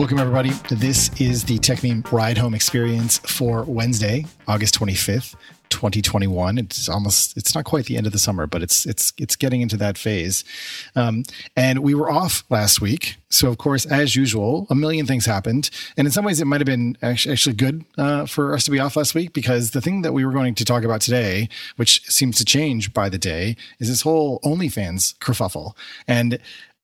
Welcome, everybody. This is the Techmeme Ride Home Experience for Wednesday, August 25th, 2021. It's almost, it's not quite the end of the summer, but it's, it's, it's getting into that phase. Um, and we were off last week. So, of course, as usual, a million things happened. And in some ways, it might have been actually good uh, for us to be off last week because the thing that we were going to talk about today, which seems to change by the day, is this whole OnlyFans kerfuffle. And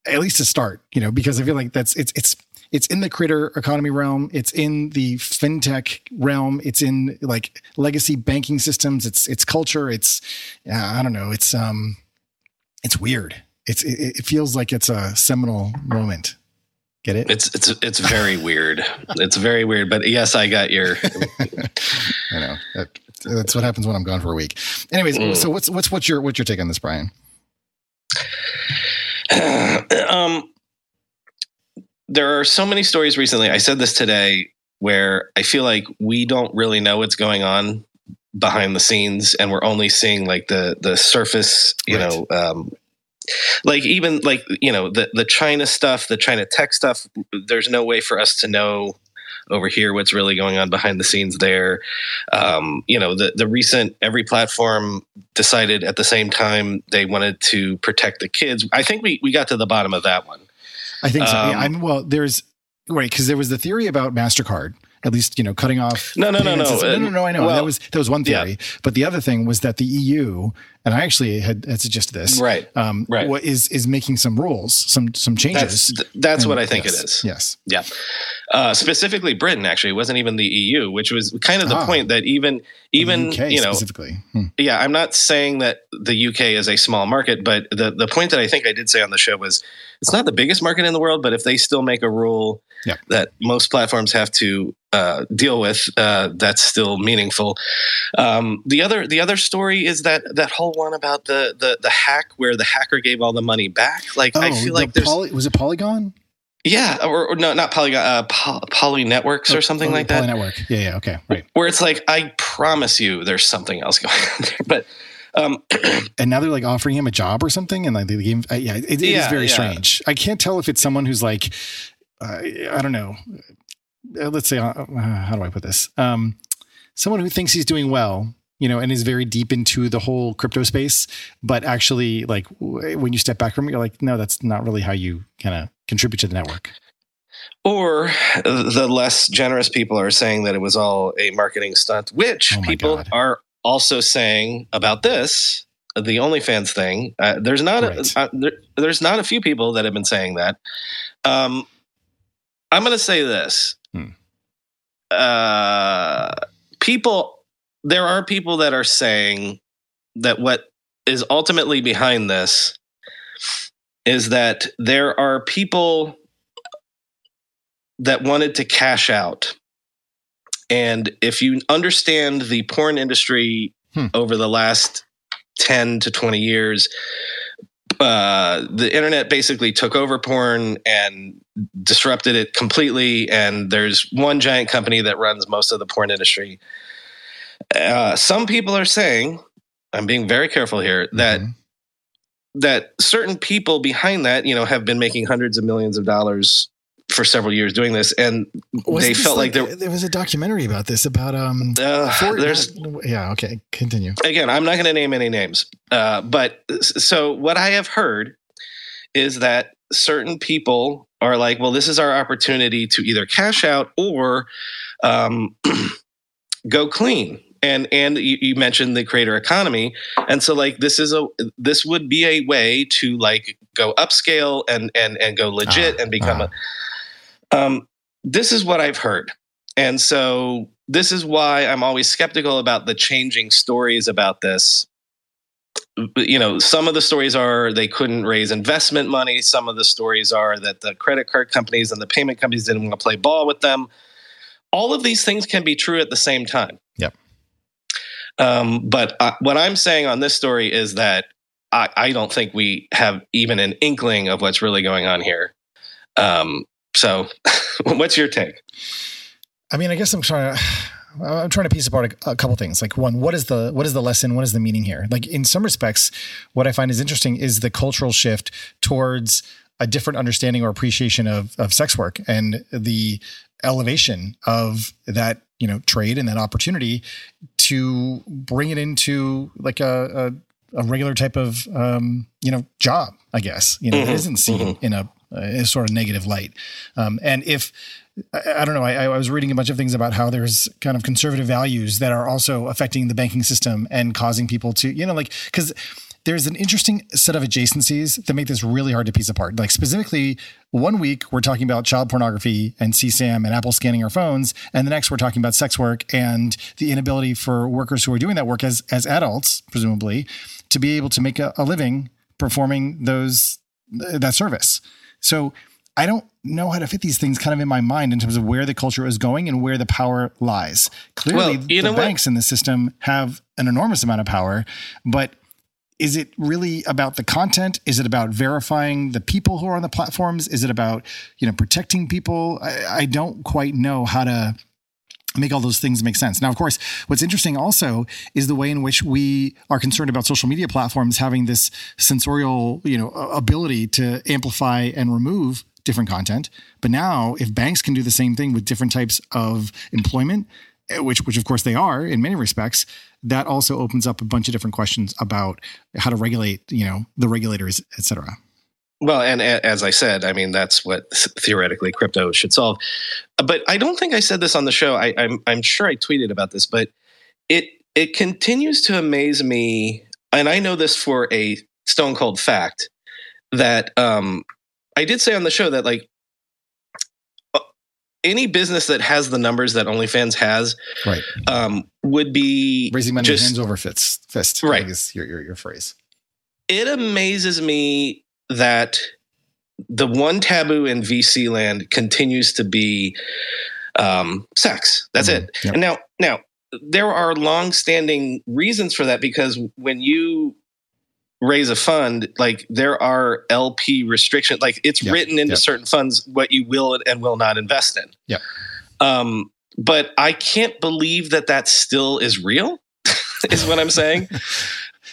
at least to start, you know, because I feel like that's, it's, it's, it's in the creator economy realm. It's in the fintech realm. It's in like legacy banking systems. It's it's culture. It's uh, I don't know. It's um, it's weird. It's it, it feels like it's a seminal moment. Get it? It's it's it's very weird. It's very weird. But yes, I got your. I know that, that's what happens when I'm gone for a week. Anyways, mm. so what's what's what's your what's your take on this, Brian? um there are so many stories recently. I said this today where I feel like we don't really know what's going on behind the scenes and we're only seeing like the the surface, you right. know, um, like even like you know the the China stuff, the China tech stuff. There's no way for us to know over here what's really going on behind the scenes there. Um, you know, the the recent every platform decided at the same time they wanted to protect the kids. I think we we got to the bottom of that one. I think so. Um, yeah, I'm well. There's right because there was the theory about Mastercard at least you know cutting off no no no no. No no no I know. Well, that was that was one theory. yeah. but the other thing was that the EU and I actually had, had suggested this right. um right. is is making some rules some some changes. That's, that's and, what I think yes, it is. yes. Yeah. Uh, specifically Britain actually. Wasn't even the EU which was kind of the ah, point that even even you know specifically. Hmm. yeah I'm not saying that the UK is a small market but the the point that I think I did say on the show was it's not the biggest market in the world but if they still make a rule yeah. that most platforms have to uh, deal with uh, that's still meaningful. Um, the other the other story is that that whole one about the the the hack where the hacker gave all the money back. Like oh, I feel like there's poly, was it Polygon? Yeah, or, or, no, not Polygon, uh, Poly, Poly Networks or oh, something like Poly that. Poly network. Yeah, yeah, okay, right. Where it's like, I promise you, there's something else going on there, but. Um, and now they're like offering him a job or something, and like the game, uh, yeah, it, it yeah, is very yeah. strange. I can't tell if it's someone who's like, uh, I don't know, let's say, uh, uh, how do I put this? Um, someone who thinks he's doing well, you know, and is very deep into the whole crypto space, but actually, like when you step back from it, you're like, no, that's not really how you kind of contribute to the network. Or the less generous people are saying that it was all a marketing stunt, which oh people God. are also saying about this, the OnlyFans thing. Uh, there's not right. a, uh, there, there's not a few people that have been saying that. Um, I'm going to say this. Uh, people, there are people that are saying that what is ultimately behind this is that there are people that wanted to cash out. And if you understand the porn industry hmm. over the last 10 to 20 years, uh, the internet basically took over porn and disrupted it completely. And there's one giant company that runs most of the porn industry. Uh, some people are saying, I'm being very careful here, that mm-hmm. that certain people behind that, you know, have been making hundreds of millions of dollars for several years doing this, and was they felt like, like, there, there was a documentary about this about um. Uh, Fort, there's yeah okay continue again. I'm not going to name any names, uh, but so what I have heard is that certain people are like, well, this is our opportunity to either cash out or um, go clean. And and you, you mentioned the creator economy, and so like this is a this would be a way to like go upscale and and and go legit uh, and become uh. a um, this is what I've heard. And so this is why I'm always skeptical about the changing stories about this. you know, some of the stories are they couldn't raise investment money. Some of the stories are that the credit card companies and the payment companies didn't want to play ball with them. All of these things can be true at the same time. Yep. Um, but uh, what I'm saying on this story is that I, I, don't think we have even an inkling of what's really going on here. Um, so, what's your take? I mean, I guess I'm trying to. I'm trying to piece apart a, a, couple things. Like one, what is the what is the lesson? What is the meaning here? Like in some respects, what I find is interesting is the cultural shift towards a different understanding or appreciation of of sex work and the elevation of that you know trade and that opportunity to bring it into like a, a, a regular type of um, you know job. I guess you know mm-hmm. it isn't seen mm-hmm. in a, a, sort of negative light. Um, and if I, don't know. I, I, was reading a bunch of things about how there's kind of conservative values that are also affecting the banking system and causing people to, you know, like, because there's an interesting set of adjacencies that make this really hard to piece apart. Like, specifically, one week we're talking about child pornography and CSAM and Apple scanning our phones, and the next we're talking about sex work and the inability for workers who are doing that work as, as adults, presumably, to be able to make a, a living performing those that service. So, I don't know how to fit these things kind of in my mind in terms of where the culture is going and where the power lies. Clearly, well, the banks what? in the system have an enormous amount of power, but is it really about the content? Is it about verifying the people who are on the platforms? Is it about you know protecting people? I, I don't quite know how to make all those things make sense. Now, of course, what's interesting also is the way in which we are concerned about social media platforms having this censorial, you know, ability to amplify and remove different content. But now, if banks can do the same thing with different types of employment, eh, which which of course they are in many respects, that also opens up a bunch of different questions about how to regulate, you know, the regulators, et cetera. Well, and as I said, I mean that's what theoretically crypto should solve. But I don't think I said this on the show. I, I'm I'm sure I tweeted about this, but it it continues to amaze me, and I know this for a stone cold fact that um, I did say on the show that like uh, any business that has the numbers that OnlyFans has, right, um, would be raising money just, hands over fist. Fist, right? Is your, your your phrase. It amazes me that the one taboo in VC land continues to be um, sex. That's mm-hmm. it. Yep. And now, now there are long-standing reasons for that because when you raise a fund, like there are LP restrictions. Like it's yep. written into yep. certain funds what you will and will not invest in. Yeah. Um, but I can't believe that that still is real. is what I'm saying.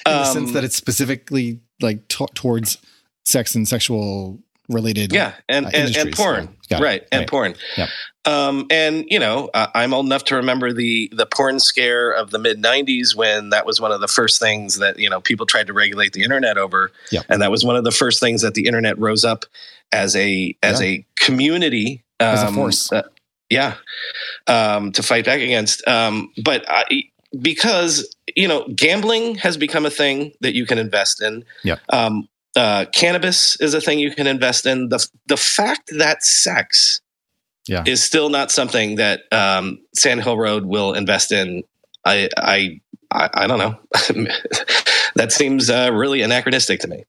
in the um, sense that it's specifically like t- towards sex and sexual related yeah and uh, and, and, porn. Right right and porn. Yeah um and you know uh, i'm old enough to remember the the porn scare of the mid 90s when that was one of the first things that you know people tried to regulate the internet over. Yeah. and that was one of the first things that the internet rose up as a as yeah. a community um, as a um, force. uh, yeah um to fight back against. Um but I, because you know gambling has become a thing that you can invest in. Yeah um uh, cannabis is a thing you can invest in. The the fact that sex yeah. is still not something that um, Sand Hill Road will invest in. I I I, I don't know. that seems uh, really anachronistic to me.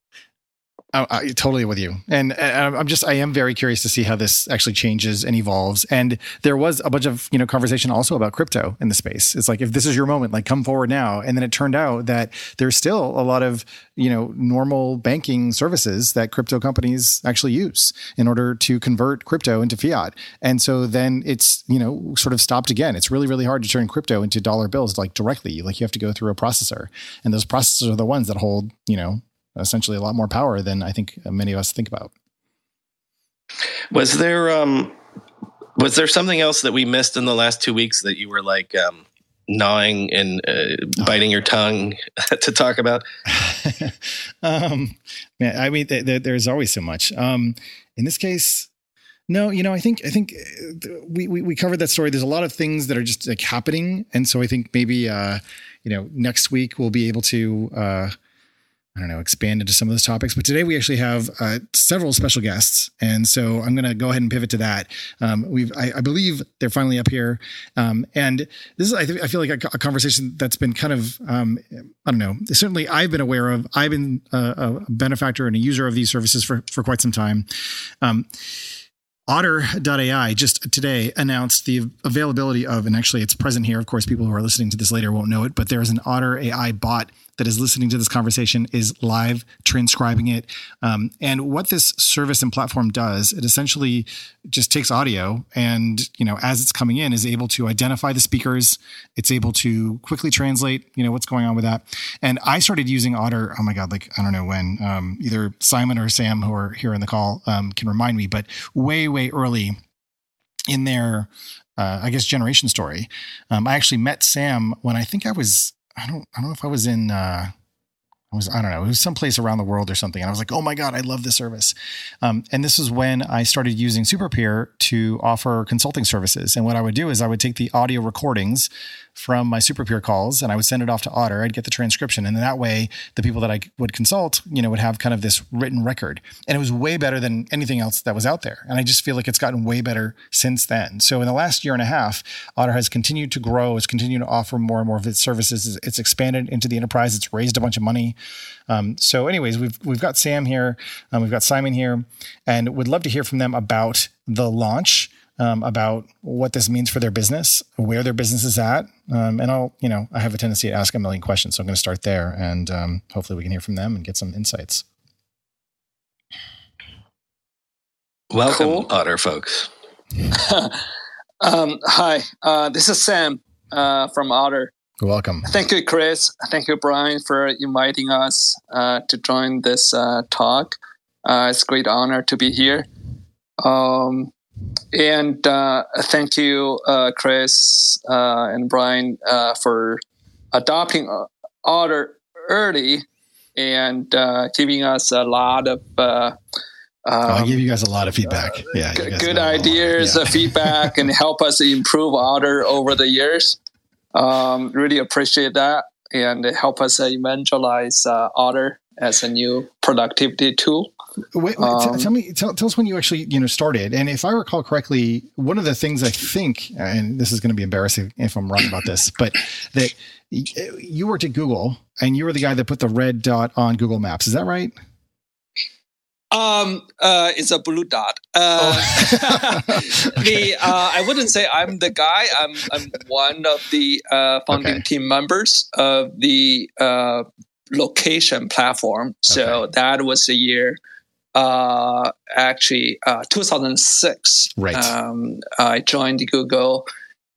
I, I, totally with you, and, uh, and, I'm just I am very curious to see how this actually changes and evolves. And there was a bunch of you know conversation also about crypto in the space. It's like if this is your moment, like come forward now. And then it turned out that there's still a lot of you know normal banking services that crypto companies actually use in order to convert crypto into fiat. And so then it's you know sort of stopped again. It's really really hard to turn crypto into dollar bills like directly. Like you have to go through a processor, and those processors are the ones that hold you know essentially a lot more power than I think many of us think about. Was there um was there something else that we missed in the last two weeks that you were like um gnawing and uh, biting your tongue to talk about? um, man, I mean, th- th- there's always so much. Um, in this case, no, you know, I think I think uh, we, we, we covered that story. There's a lot of things that are just like happening, and so I think maybe uh, you know next week we'll be able to uh, I don't know, expand into some of those topics. But today we actually have uh, several special guests, and so I'm going to go ahead and pivot to that. Um, we've, I, I, believe, they're finally up here, um, and this is, I, th- I feel like a, a, conversation that's been kind of, um, I don't know, certainly I've been aware of. I've been a, a, benefactor and a user of these services for for quite some time. Um, Otter.ai just today announced the availability of, and actually it's present here. Of course, people who are listening to this later won't know it, but there is an Otter AI bot that is listening to this conversation is live transcribing it. Um, and what this service and platform does, it essentially just takes audio and, you know, as it's coming in, is able to identify the speakers. It's able to quickly translate, you know, what's going on with that. And I started using Otter, oh my God, like, I don't know when, um, either Simon or Sam, who are here in the call, um, can remind me, but way, way early in their uh, I guess generation story. Um, I actually met Sam when I think I was I don't I don't know if I was in uh I was I don't know it was someplace around the world or something and I was like oh my god I love this service. Um, and this is when I started using SuperPeer to offer consulting services and what I would do is I would take the audio recordings from my SuperPeer calls and I would send it off to Otter. I'd get the transcription. And then that way, the people that I would consult, you know, would have kind of this written record. And it was way better than anything else that was out there. And I just feel like it's gotten way better since then. So in the last year and a half, Otter has continued to grow. It's continued to offer more and more of its services. It's expanded into the enterprise. It's raised a bunch of money. Um, so, anyways, we've we've got Sam here, um, we've got Simon here, and would love to hear from them about the launch um, about what this means for their business, where their business is at. Um, and I'll, you know, I have a tendency to ask a million questions. So I'm going to start there and um, hopefully we can hear from them and get some insights. Welcome, cool. Otter folks. Um, hi, uh, this is Sam uh, from Otter. Welcome. Thank you, Chris. Thank you, Brian, for inviting us uh, to join this uh, talk. Uh, it's a great honor to be here. Um, and uh, thank you, uh, Chris uh, and Brian, uh, for adopting Otter early and uh, giving us a lot of. Um, oh, I give you guys a lot of feedback. Yeah, g- good ideas, yeah. feedback, and help us improve Otter over the years. Um, really appreciate that, and help us evangelize Otter as a new productivity tool. Wait, wait um, tell me, tell, tell, us when you actually, you know, started. And if I recall correctly, one of the things I think, and this is going to be embarrassing if I'm wrong about this, but that you worked at Google and you were the guy that put the red dot on Google Maps. Is that right? Um, uh, it's a blue dot. Uh, oh. the uh, I wouldn't say I'm the guy. I'm I'm one of the uh, founding okay. team members of the uh, location platform. So okay. that was the year uh, actually uh, 2006. Right. Um, I joined Google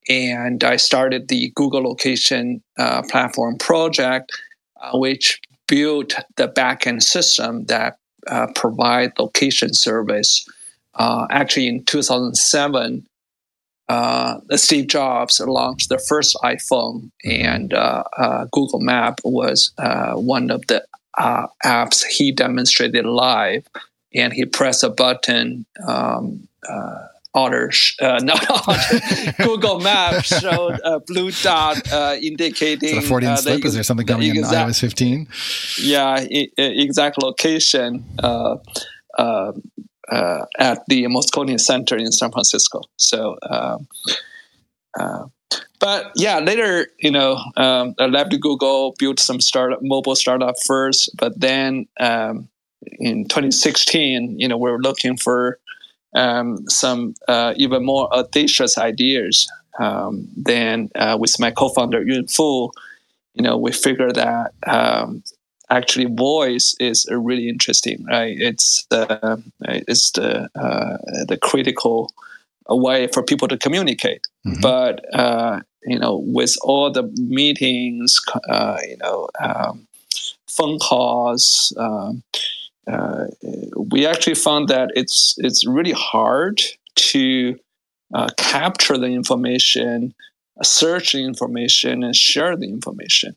and I started the Google Location uh, Platform project, uh, which built the backend system that uh, provide location service. Uh, actually, in 2007, Steve Jobs launched the first iPhone, mm-hmm. and Google Map was one of the uh, apps he demonstrated live, and he pressed a button. Um, uh, Otter, uh, not Otter, Google Maps showed a blue dot uh, indicating. Is a 40 uh, slip? Is there something coming exact, in iOS 15? Yeah, exact location uh, uh, uh, at the Moscone Center in San Francisco. So, um, uh, but yeah, later, you know, um, I left Google, built some startup, mobile startup first, but then um, in 2016, you know, we are looking for um, some uh, even more audacious ideas. Um, then uh, with my co-founder Yun Fu, you know, we figured that um, actually voice is really interesting. Right? It's the it's the uh, the critical way for people to communicate. Mm-hmm. But uh, you know, with all the meetings, uh, you know, um, phone calls, um, uh, we actually found that it's it's really hard to uh, capture the information, search the information, and share the information.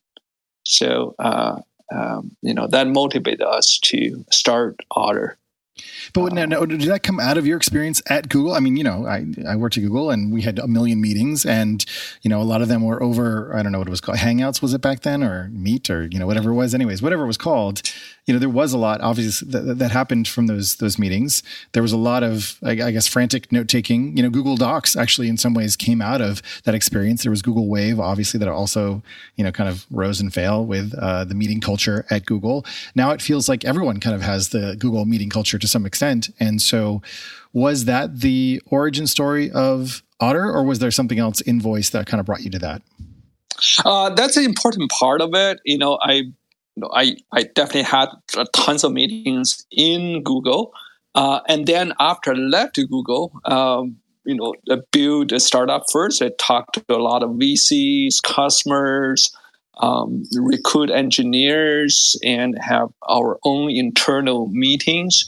So uh, um, you know that motivated us to start Otter. But now, now, did that come out of your experience at Google? I mean, you know, I, I worked at Google and we had a million meetings and, you know, a lot of them were over, I don't know what it was called, Hangouts, was it back then or Meet or, you know, whatever it was. Anyways, whatever it was called, you know, there was a lot obviously that, that happened from those, those meetings. There was a lot of, I, I guess, frantic note taking, you know, Google Docs actually in some ways came out of that experience. There was Google Wave, obviously that also, you know, kind of rose and fell with uh, the meeting culture at Google. Now it feels like everyone kind of has the Google meeting culture to some extent. And so was that the origin story of Otter or was there something else in voice that kind of brought you to that? Uh, that's an important part of it. You know, I, you know, I, I definitely had tons of meetings in Google, uh, and then after I left Google, um, you know, I build a startup first. I talked to a lot of VCs, customers, um, recruit engineers, and have our own internal meetings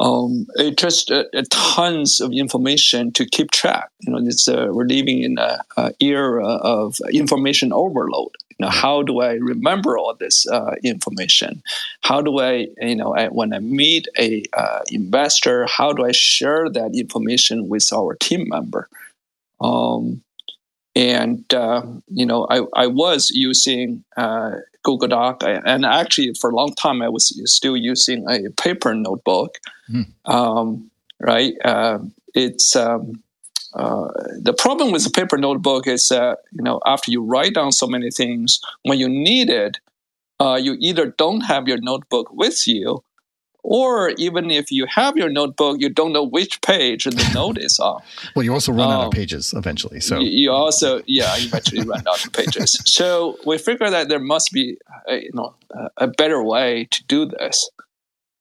um, it just uh, uh, tons of information to keep track. You know, it's uh, we're living in a, a, era of information overload. You know, how do I remember all this uh, information? How do I, you know, I, when I meet a uh, investor, how do I share that information with our team member? Um, and uh, you know, I, I was using Google Doc. And actually, for a long time, I was still using a paper notebook. Mm. Um, right? Uh, it's um, uh, the problem with the paper notebook is that you know after you write down so many things, when you need it, uh, you either don't have your notebook with you, or even if you have your notebook, you don't know which page the note is on. well, you also run um, out of um, pages eventually. So you also, yeah, you eventually run out of pages. So we figured that there must be, a, you know, a, better way to do this.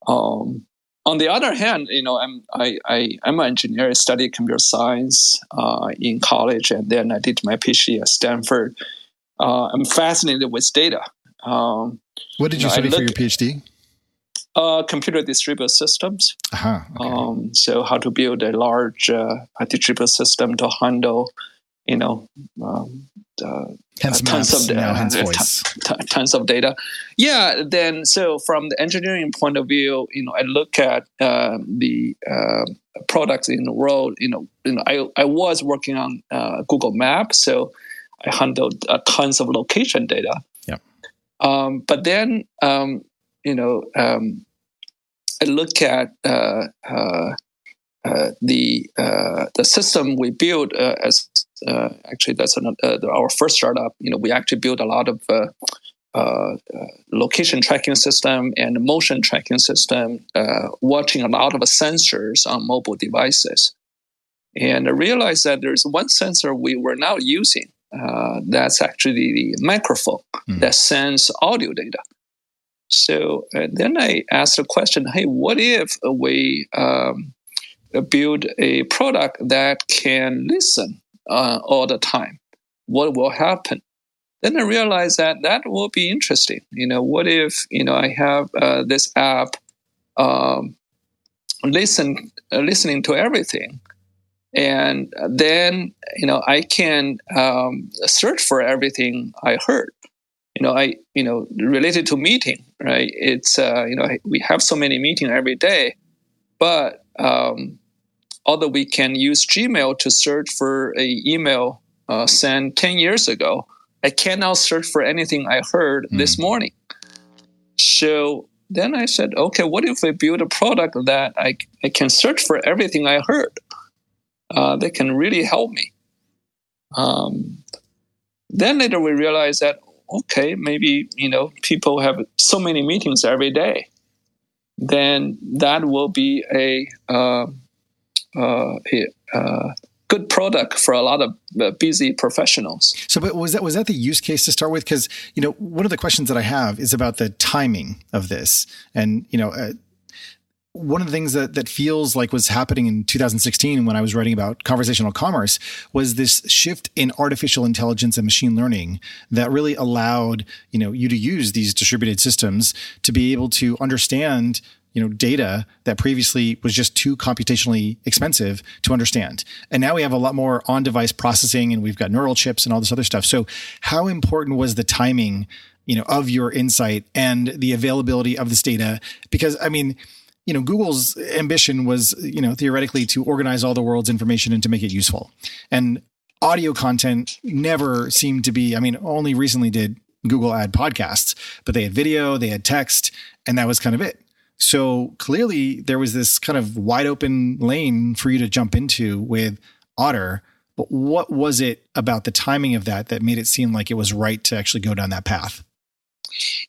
Um, on the other hand, you know, I'm I, I am an engineer. I studied computer science uh, in college, and then I did my PhD at Stanford. Uh, I'm fascinated with data. Um, what did you, you know, study for your PhD? Uh, computer distributed systems. Uh-huh, okay. um, so how to build a large uh, distributed system to handle, you know, um, uh, hence tons of data, hence voice. T- t- tons of data. Yeah. Then so from the engineering point of view, you know, I look at uh, the uh, products in the world. You know, you know, I I was working on uh, Google Maps, so I handled tons of location data. Yeah. Um, but then um, you know, um, I look at uh, uh, uh, the uh, the system we built uh, as uh, actually that's an, our first startup. You know, we actually built a lot of location tracking system and motion tracking system, watching a lot of sensors on mobile devices. And I realized that there's one sensor we were now using. that's actually the microphone mm. that sends audio data. So uh, then I asked the question hey, what if we um, build a product that can listen uh, all the time? What will happen? Then I realized that that will be interesting. You know, what if you know I have uh, this app um, listen uh, listening to everything, and then you know I can um, search for everything I heard you know, I, you know, related to meeting, right? It's, uh, you know, we have so many meetings every day, but um, although we can use Gmail to search for a email uh, sent 10 years ago, I cannot search for anything I heard mm. this morning. So then I said, okay, what if we build a product that I, I can search for everything I heard? Uh, that can really help me. Um, then later we realized that okay, maybe you know people have so many meetings every day, then that will be a, uh, a uh, good product for a lot of uh, busy professionals. So, but was that was that the use case to start with? Because you know, one of the questions that I have is about the timing of this, and you know, uh, one of the things that that feels like was happening in 2016 when I was writing about conversational commerce was this shift in artificial intelligence and machine learning that really allowed you know you to use these distributed systems to be able to understand you know data that previously was just too computationally expensive to understand and now we have a lot more on device processing and we've got neural chips and all this other stuff so how important was the timing you know of your insight and the availability of this data because i mean you know, Google's ambition was, you know, theoretically to organize all the world's information and to make it useful. And audio content never seemed to be, I mean, only recently did Google add podcasts, but they had video, they had text, and that was kind of it. So clearly there was this kind of wide open lane for you to jump into with Otter. But what was it about the timing of that that made it seem like it was right to actually go down that path?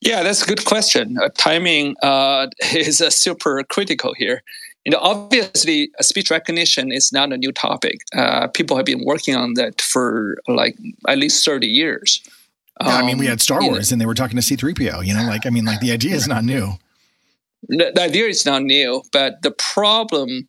Yeah, that's a good question. Uh, timing uh, is uh, super critical here. You know, obviously, uh, speech recognition is not a new topic. Uh, people have been working on that for like at least thirty years. Um, yeah, I mean, we had Star Wars, know, and they were talking to C-3PO. You know, like I mean, like the idea is not new. The, idea is not new, but the problem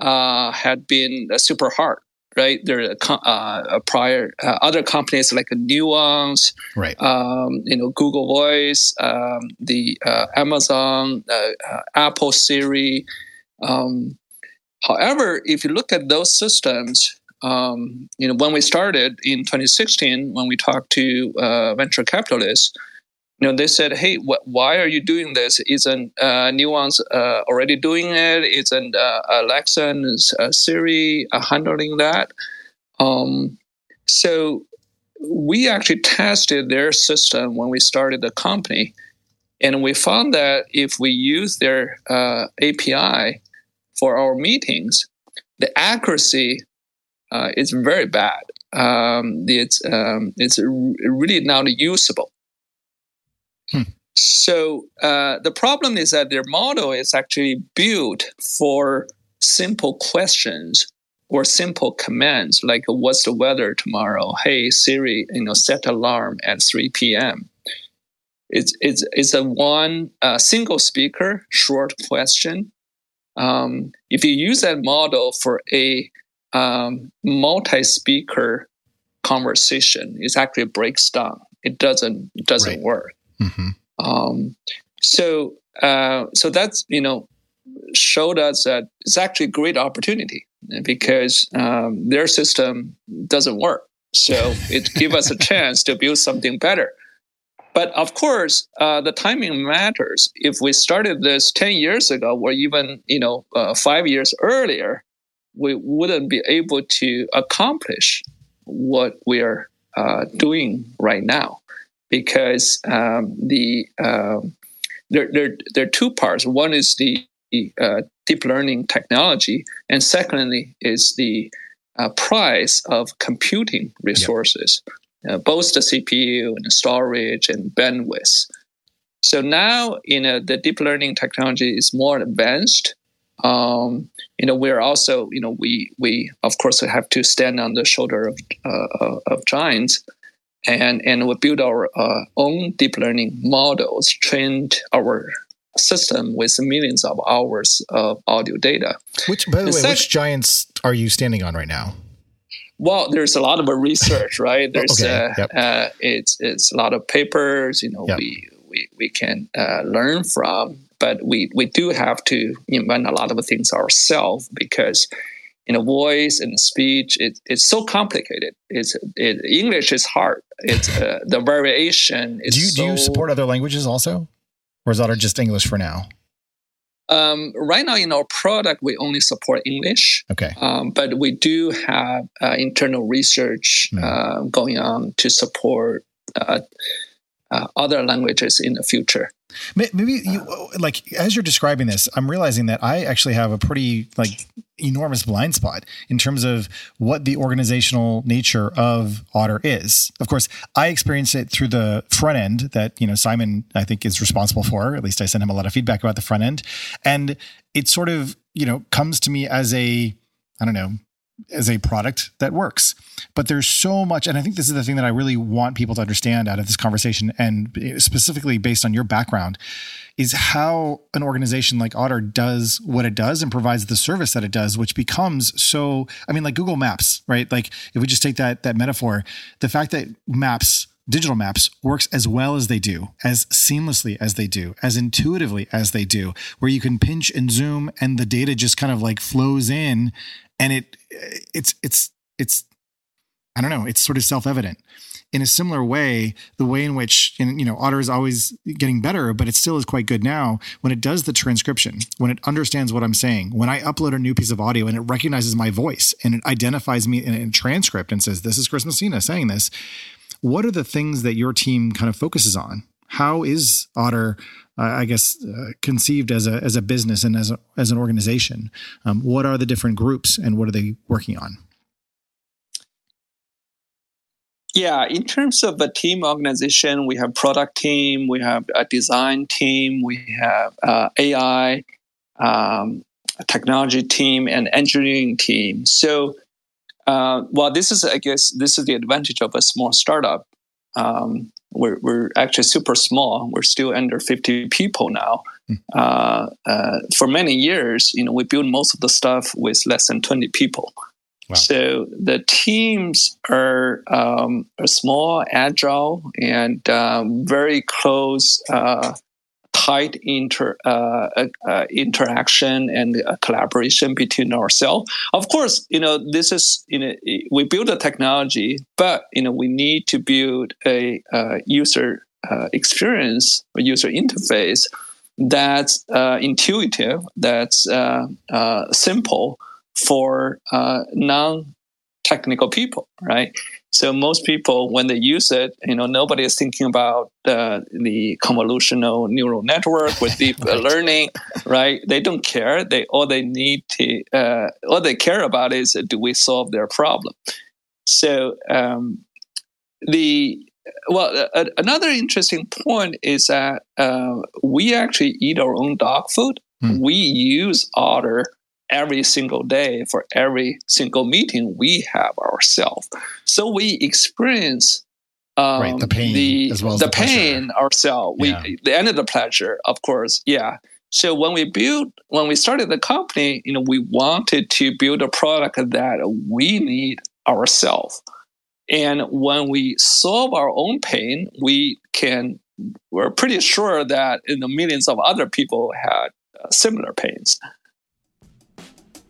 uh, had been super hard right? There are uh, prior uh, other companies like Nuance, right? Um, you know, Google Voice, um, the uh, Amazon, uh, uh, Apple Siri. Um, however, if you look at those systems, um, you know, when we started in 2016, when we talked to uh, venture capitalists, you know, they said, "Hey, wh- why are you doing this? Isn't uh, Nuance uh, already doing it? Isn't uh, Alexa and uh, Siri uh, handling that?" Um, so we actually tested their system when we started the company, and we found that if we use their uh, API for our meetings, the accuracy is very bad. Um, it's um, it's really not usable. Hmm. So uh, the problem is that their model is actually built for simple questions or simple commands like "What's the weather tomorrow?" "Hey Siri, you know, set alarm at 3 p.m." It's it's it's a one uh, single speaker short question. Um, if you use that model for a um, multi-speaker conversation, it actually breaks down. It doesn't it doesn't right. work. Mm-hmm. Um, so uh, so that's you know showed us that it's actually a great opportunity because um, their system doesn't work. So it gives us a chance to build something better. But of course, uh, the timing matters. If we started this ten years ago, or even you know uh, five years earlier, we wouldn't be able to accomplish what we are uh, doing right now because um, the um, there, there, there are two parts. One is the uh, deep learning technology, and secondly is the uh, price of computing resources, yep. uh, both the CPU and the storage and bandwidth. So now, you know, the deep learning technology is more advanced. Um, you know, we're also, you know, we we of course have to stand on the shoulder of uh, of giants and and we build our uh, own deep learning models, trained our system with millions of hours of audio data. Which, by the way, which giants are you standing on right now? Well, there's a lot of research, right? There's okay. uh, yep. uh, it's it's a lot of papers, you know, yep. we we we can uh, learn from, but we we do have to invent a lot of things ourselves because you know voice and speech it, it's so complicated. It's it, english is hard. It's uh, the variation is do you, so, do you support other languages also? Or is that just english for now? Um, right now in our product we only support english. Okay. Um, but we do have uh, internal research mm. uh, going on to support uh, other languages in the future maybe you like as you're describing this i'm realizing that i actually have a pretty like enormous blind spot in terms of what the organizational nature of Otter is. Of course, I experienced it through the front end that, you know, Simon, I think is responsible for, at least I sent him a lot of feedback about the front end. And it sort of, you know, comes to me as a, I don't know, as a product that works. But there's so much, and I think this is the thing that I really want people to understand out of this conversation, and specifically based on your background, is how an organization like Otter does what it does and provides the service that it does, which becomes so. I mean, like Google Maps, right? Like if we just take that that metaphor, the fact that Maps digital maps works as well as they do, as seamlessly as they do, as intuitively as they do, where you can pinch and zoom and the data just kind of like flows in and it it's it's it's I don't know, it's sort of self-evident. in a similar way, the way in which, and, you know, Otter is always getting better, but it still is quite good now when it does the transcription, when it understands what I'm saying, when I upload a new piece of audio and it recognizes my voice and it identifies me in a transcript and says, this is Chris Messina saying this. What are the things that your team kind of focuses on? How is Otter uh, I guess, uh, conceived as a as a business and as a, as an organization? Um, what are the different groups and what are they working on? Yeah, in terms of a team organization, we have product team, we have a design team, we have uh, AI, um, technology team, and engineering team. So, uh, well, this is, I guess, this is the advantage of a small startup. Um, we're, we're actually super small. We're still under 50 people now. Mm. Uh, uh, for many years, you know, we built most of the stuff with less than 20 people. Wow. So the teams are, um, are small, agile, and um, very close uh, tight inter uh, uh, uh, interaction and uh, collaboration between ourselves. Of course, you know this is you know we build a technology, but you know we need to build a uh, user uh, experience, a user interface that's intuitive, that's simple for non technical people, right? So most people, when they use it, you know, nobody is thinking about uh, the convolutional neural network with deep right. learning, right? They don't care. They all they need to, uh, all they care about is uh, do we solve their problem. So um, the well, uh, another interesting point is that uh, we actually eat our own dog food. Hmm. We use Otter every single day for every single meeting we have ourselves. So we experience um, right, the pain the, as well as the, the pain ourselves. We yeah. the end of the pleasure, of course. Yeah. So when we built, when we started the company, you know, we wanted to build a product that we need ourselves. And when we solve our own pain, we can. We're pretty sure that you know, millions of other people had uh, similar pains.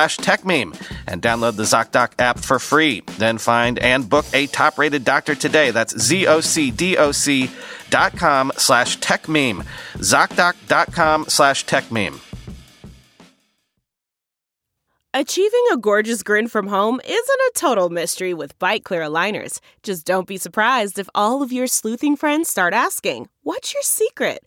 slash techmeme and download the ZocDoc app for free. Then find and book a top rated doctor today. That's Z-O-C-D-O-C dot com slash techmeme. ZocDoc.com slash techmeme. Achieving a gorgeous grin from home isn't a total mystery with Byte clear aligners. Just don't be surprised if all of your sleuthing friends start asking, What's your secret?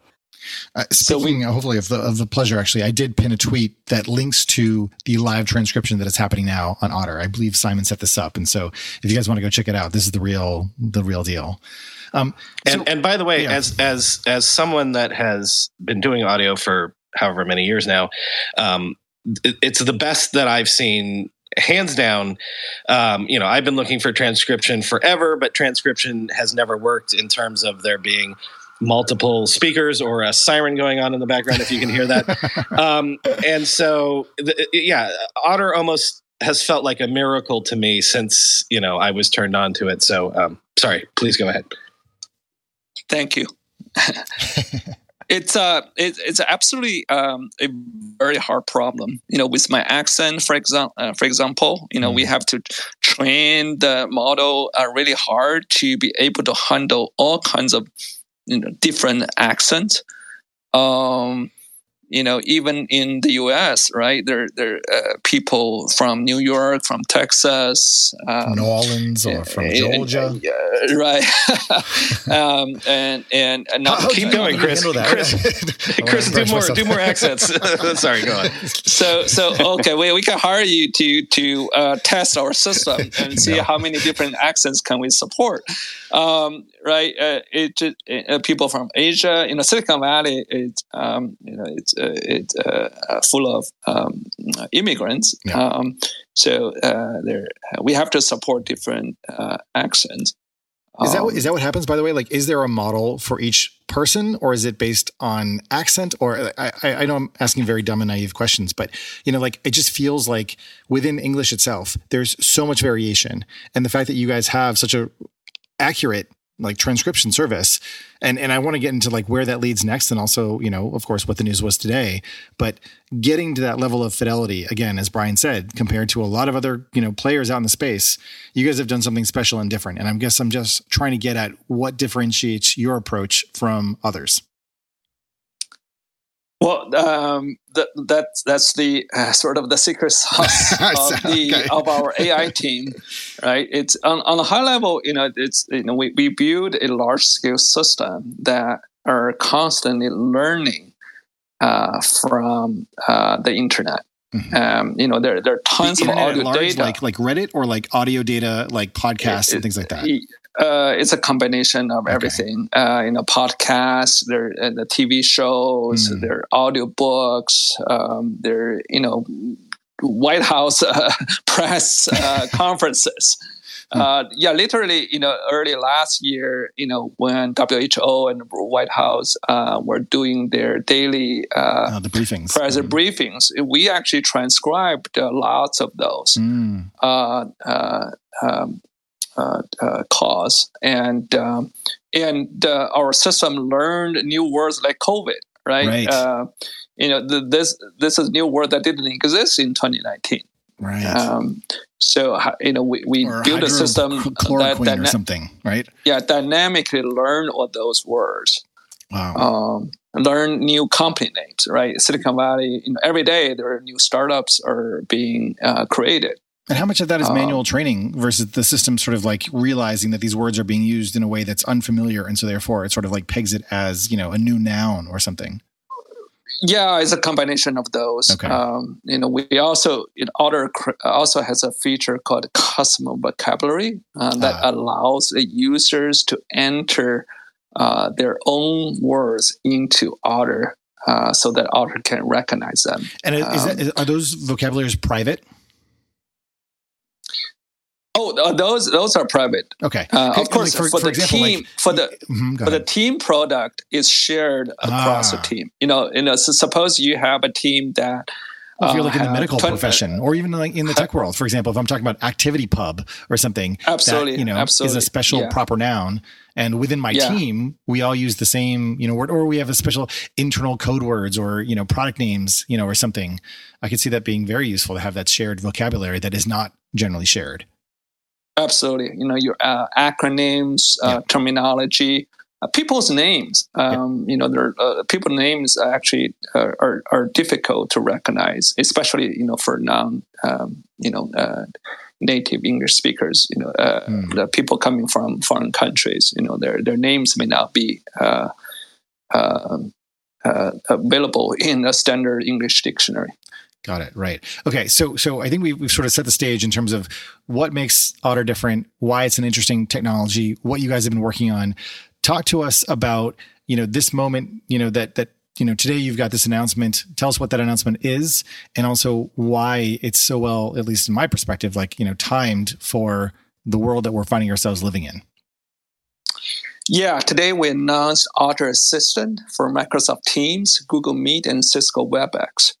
Uh, speaking, so we, hopefully, of the of the pleasure, actually, I did pin a tweet that links to the live transcription that is happening now on Otter. I believe Simon set this up, and so if you guys want to go check it out, this is the real the real deal. Um, and so, and by the way, yeah. as as as someone that has been doing audio for however many years now, um, it, it's the best that I've seen hands down um, you know i've been looking for transcription forever but transcription has never worked in terms of there being multiple speakers or a siren going on in the background if you can hear that. um, and so, the, yeah, Otter almost has felt like a miracle to me since you know I was turned on to it. So, um, sorry, please go ahead. Thank you. it's uh it, it's absolutely um, a very hard problem you know with my accent for example uh, for example you know mm. we have to train the model uh, really hard to be able to handle all kinds of you know different accents um you know, even in the U.S., right? There, there uh, people from New York, from Texas, um, New Orleans, or from Georgia, uh, right? um, and and, and not, keep going, Chris. Chris, Chris do more, do more accents. Sorry, go on. So, so okay, we, we can hire you to to uh, test our system and see no. how many different accents can we support. Um, right? Uh, it uh, people from Asia, you know, Silicon Valley, it's um, you know, it's uh, it's uh, full of um, immigrants. Yeah. Um, so uh, there, we have to support different accents. Is that, is that what happens, by the way? Like, is there a model for each person or is it based on accent? Or I, I know I'm asking very dumb and naive questions, but, you know, like it just feels like within English itself, there's so much variation. And the fact that you guys have such a accurate like transcription service. And and I want to get into like where that leads next and also you know of course what the news was today. But getting to that level of fidelity again as Brian said compared to a lot of other you know players out in the space you guys have done something special and different. And I guess I'm just trying to get at what differentiates your approach from others well, um, the, that's that's the uh, sort of the secret sauce of the okay. of our AI team, right? It's on, on a high level, you know, it's you know we, we build a large scale system that are constantly learning uh, from uh, the internet. Mm-hmm. Um, you know, there there are tons of audio large, data, like like Reddit or like audio data, like podcasts it, and things like that. Uh, it's a combination of okay. everything. Uh, you know, podcasts, there uh, the TV shows, mm. there are audiobooks, um, there you know, White House uh, press uh, conferences. Hmm. Uh, yeah, literally, you know, early last year, you know, when WHO and White House uh, were doing their daily uh, the briefings, press mm. briefings, we actually transcribed lots of those. Mm. Um, cause, and um, and uh, our system learned new words like COVID, right? right. Uh, you know, the, this this is new word that didn't exist in 2019. Right. Um, so you know, we, we build a system that, that or something, right? Yeah, dynamically learn all those words. Wow. Um, learn new company names, right? Silicon Valley, you know, every day there are new startups are being uh, created. And how much of that is manual um, training versus the system sort of like realizing that these words are being used in a way that's unfamiliar, and so therefore it sort of like pegs it as you know a new noun or something? Yeah, it's a combination of those. Okay. Um, you know, we also it Otter also has a feature called custom vocabulary uh, that uh, allows the users to enter uh, their own words into Otter uh, so that Otter can recognize them. And is um, that, is, are those vocabularies private? Oh, uh, those those are private. Okay. Uh, of course, for, for, for the example, team, like, for the mm-hmm, for the team product is shared across ah. the team. You know, you know. So suppose you have a team that. Well, if you're like in the uh, medical 20, profession, or even like in the tech world, for example, if I'm talking about ActivityPub or something, absolutely, that, you know, absolutely. is a special yeah. proper noun, and within my yeah. team, we all use the same, you know, word, or we have a special internal code words or you know product names, you know, or something. I could see that being very useful to have that shared vocabulary that is not generally shared. Absolutely. You know, your uh, acronyms, uh, yeah. terminology, uh, people's names. Um, yeah. You know, there uh, people names actually are, are, are, difficult to recognize, especially you know for non um, you know uh, native English speakers. You know, mm. the people coming from foreign countries. You know, their their names may not be. Um, available in a standard English dictionary. Got it. Right. Okay. So, so I think we, we've sort of set the stage in terms of what makes Otter different, why it's an interesting technology, what you guys have been working on. Talk to us about, you know, this moment, you know, that, that, you know, today you've got this announcement. Tell us what that announcement is and also why it's so well, at least in my perspective, like, you know, timed for the world that we're finding ourselves living in. Yeah, today we announced Otter Assistant for Microsoft Teams, Google Meet, and Cisco WebEx.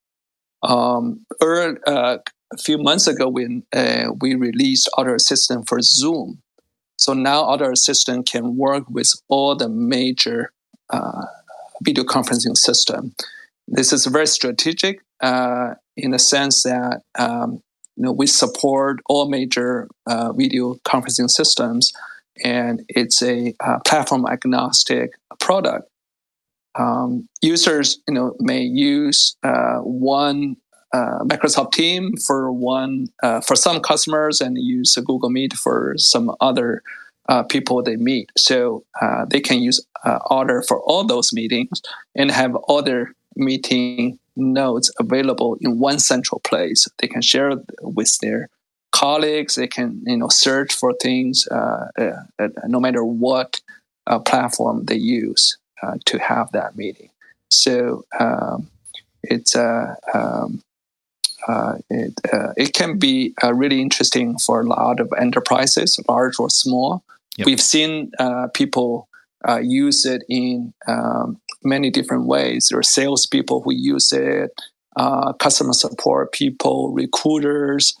Um, uh, a few months ago, when uh, we released Otter Assistant for Zoom. So now Otter Assistant can work with all the major uh, video conferencing system. This is very strategic uh, in the sense that um, you know we support all major uh, video conferencing systems, and it's a uh, platform agnostic product. Um, users, you know, may use uh, one uh, Microsoft Team for one uh, for some customers, and use Google Meet for some other uh, people they meet. So uh, they can use uh, Otter for all those meetings and have other meeting notes available in one central place. They can share with their colleagues. They can you know search for things no matter what platform they use to have that meeting. So um, it's um, uh, it, uh, it can be uh, really interesting for a lot of enterprises, large or small. Yep. We've seen people use it in um, many different ways. There are salespeople who use it, customer support people, recruiters,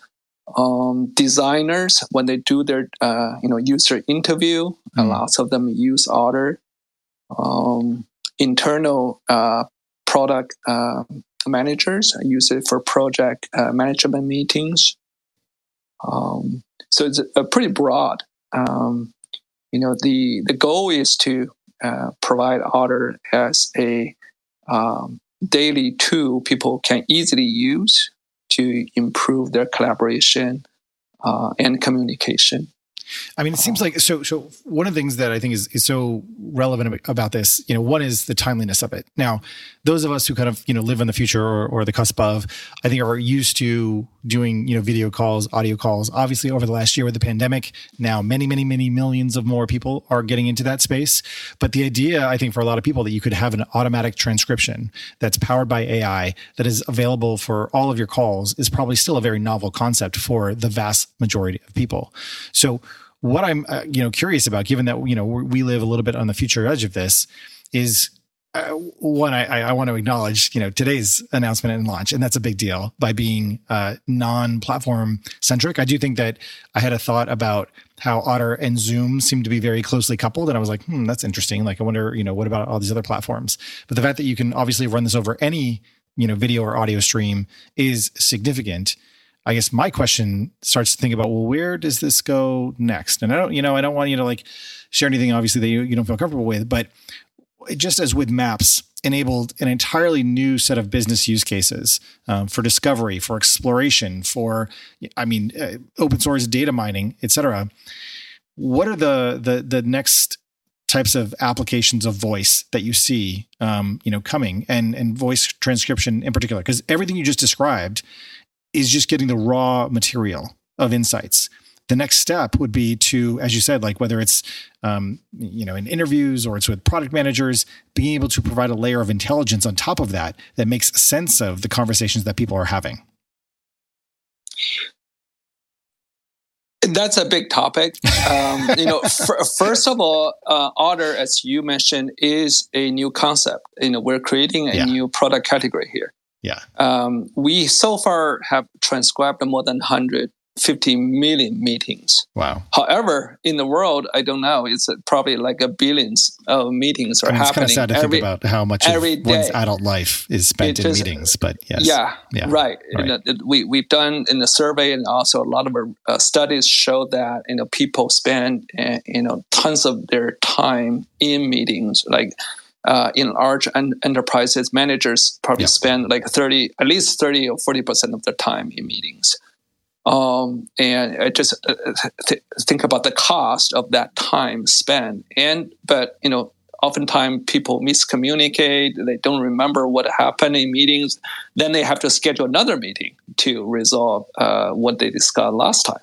um, designers when they do their uh, you know user interview. Mm. Lots of them use Otter. Um, internal uh, product uh, managers. I use it for project uh, management meetings. Um, so it's a, pretty broad. Um, you know, the the goal is to uh, provide Otter as a um, daily tool people can easily use to improve their collaboration uh, and communication. I mean, it seems oh. like so. So one of the things that I think is, is so relevant about this, you know, one is the timeliness of it. Now, those of us who kind of you know live in the future or, or the cusp of, I think, are used to doing you know video calls, audio calls. Obviously, over the last year with the pandemic, now many, many, many millions of more people are getting into that space. But the idea, I think, for a lot of people that you could have an automatic transcription that's powered by AI that is available for all of your calls is probably still a very novel concept for the vast majority of people. So what I'm uh, you know curious about, given that you know we live a little bit on the future edge of this, is uh, one I, I want to acknowledge you know today's announcement and launch, and that's a big deal by being uh, non-platform centric. I do think that I had a thought about how Otter and Zoom seem to be very closely coupled, and I was like, hmm, that's interesting. Like, I wonder, you know, what about all these other platforms? But the fact that you can obviously run this over any you know video or audio stream is significant. I guess my question starts to think about, well, where does this go next? And I don't, you know, I don't want you to like share anything obviously that you, you don't feel comfortable with, but just as with maps enabled an entirely new set of business use cases um, for discovery, for exploration, for, I mean, uh, open source data mining, et cetera. What are the, the, the next types of applications of voice that you see, um, you know, coming and, and voice transcription in particular? Because everything you just described is just getting the raw material of insights. The next step would be to, as you said, like whether it's um, you know in interviews or it's with product managers, being able to provide a layer of intelligence on top of that that makes sense of the conversations that people are having. That's a big topic. Um, you know, f- first of all, uh, Otter, as you mentioned, is a new concept. You know, we're creating a yeah. new product category here. Yeah. Um, we so far have transcribed more than 150 million meetings. Wow. However, in the world, I don't know, it's probably like a billions of meetings are I mean, happening. It's kind of sad to every, think about how much every of one's adult life is spent in meetings, but yes. Yeah, yeah right. right. You know, we, we've done in the survey and also a lot of our uh, studies show that, you know, people spend, uh, you know, tons of their time in meetings, like uh, in large en- enterprises, managers probably yeah. spend like 30, at least 30 or 40% of their time in meetings. Um, and I just uh, th- think about the cost of that time spent. And, but, you know, oftentimes people miscommunicate, they don't remember what happened in meetings. Then they have to schedule another meeting to resolve uh, what they discussed last time.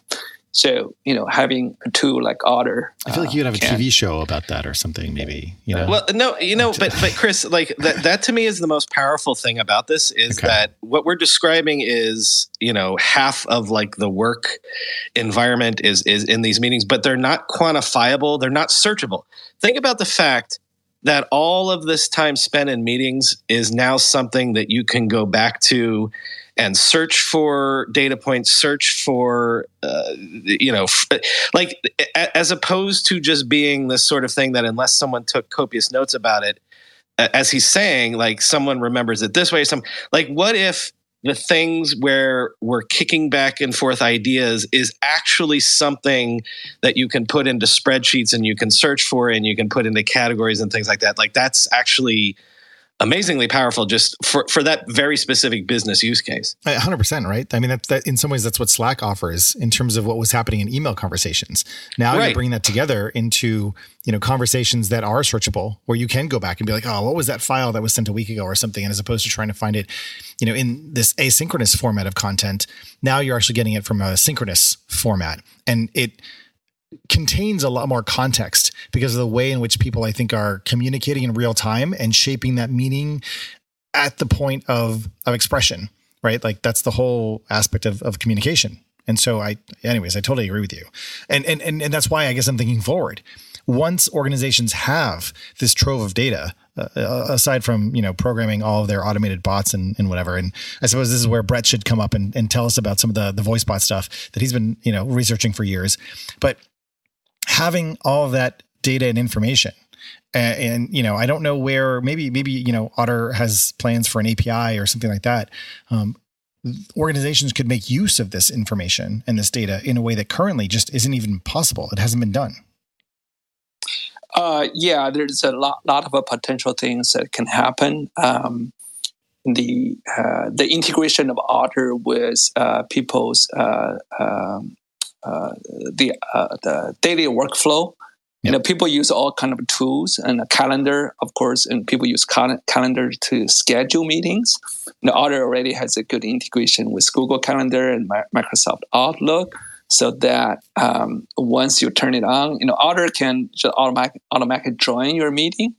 So you know, having a tool like Otter, I feel like you could have a uh, can, TV show about that or something, maybe. You know, well, no, you know, but but Chris, like that that to me is the most powerful thing about this is okay. that what we're describing is you know half of like the work environment is is in these meetings, but they're not quantifiable, they're not searchable. Think about the fact that all of this time spent in meetings is now something that you can go back to and search for data points, search for, uh, you know, like as opposed to just being this sort of thing that unless someone took copious notes about it, as he's saying, like someone remembers it this way, some like what if the things where we're kicking back and forth ideas is actually something that you can put into spreadsheets and you can search for and you can put into categories and things like that. Like that's actually amazingly powerful just for, for that very specific business use case. 100%, right? I mean, that, that in some ways, that's what Slack offers in terms of what was happening in email conversations. Now right. you're bringing that together into, you know, conversations that are searchable where you can go back and be like, oh, what was that file that was sent a week ago or something? And as opposed to trying to find it, you know, in this asynchronous format of content, now you're actually getting it from a synchronous format. And it, contains a lot more context because of the way in which people I think are communicating in real time and shaping that meaning at the point of of expression, right? Like that's the whole aspect of, of communication. And so I anyways, I totally agree with you. And and and, and that's why I guess I'm thinking forward. Once organizations have this trove of data, uh, uh aside from you know programming all of their automated bots and, and whatever and i suppose this is where brett should come up and, and tell us about some of the, the voice bot stuff that he's been you know researching for years but having all of that data and information. And, and, you know i don't know where maybe maybe you know otter has plans for an api or something like that. Um, organizations could make use of this information and this data in a way that currently just isn't even possible. It hasn't been done. Uh, yeah there's a lot, lot of uh, potential things that can happen. Um, the uh, the integration of otter with uh, people's uh, um, uh, the uh, the daily workflow. You know, people use all kind of tools and a calendar, of course, and people use cal- calendar to schedule meetings. Know, Otter already has a good integration with Google Calendar and Microsoft Outlook, so that um, once you turn it on, you know, Otter can just automatic, automatically join your meeting.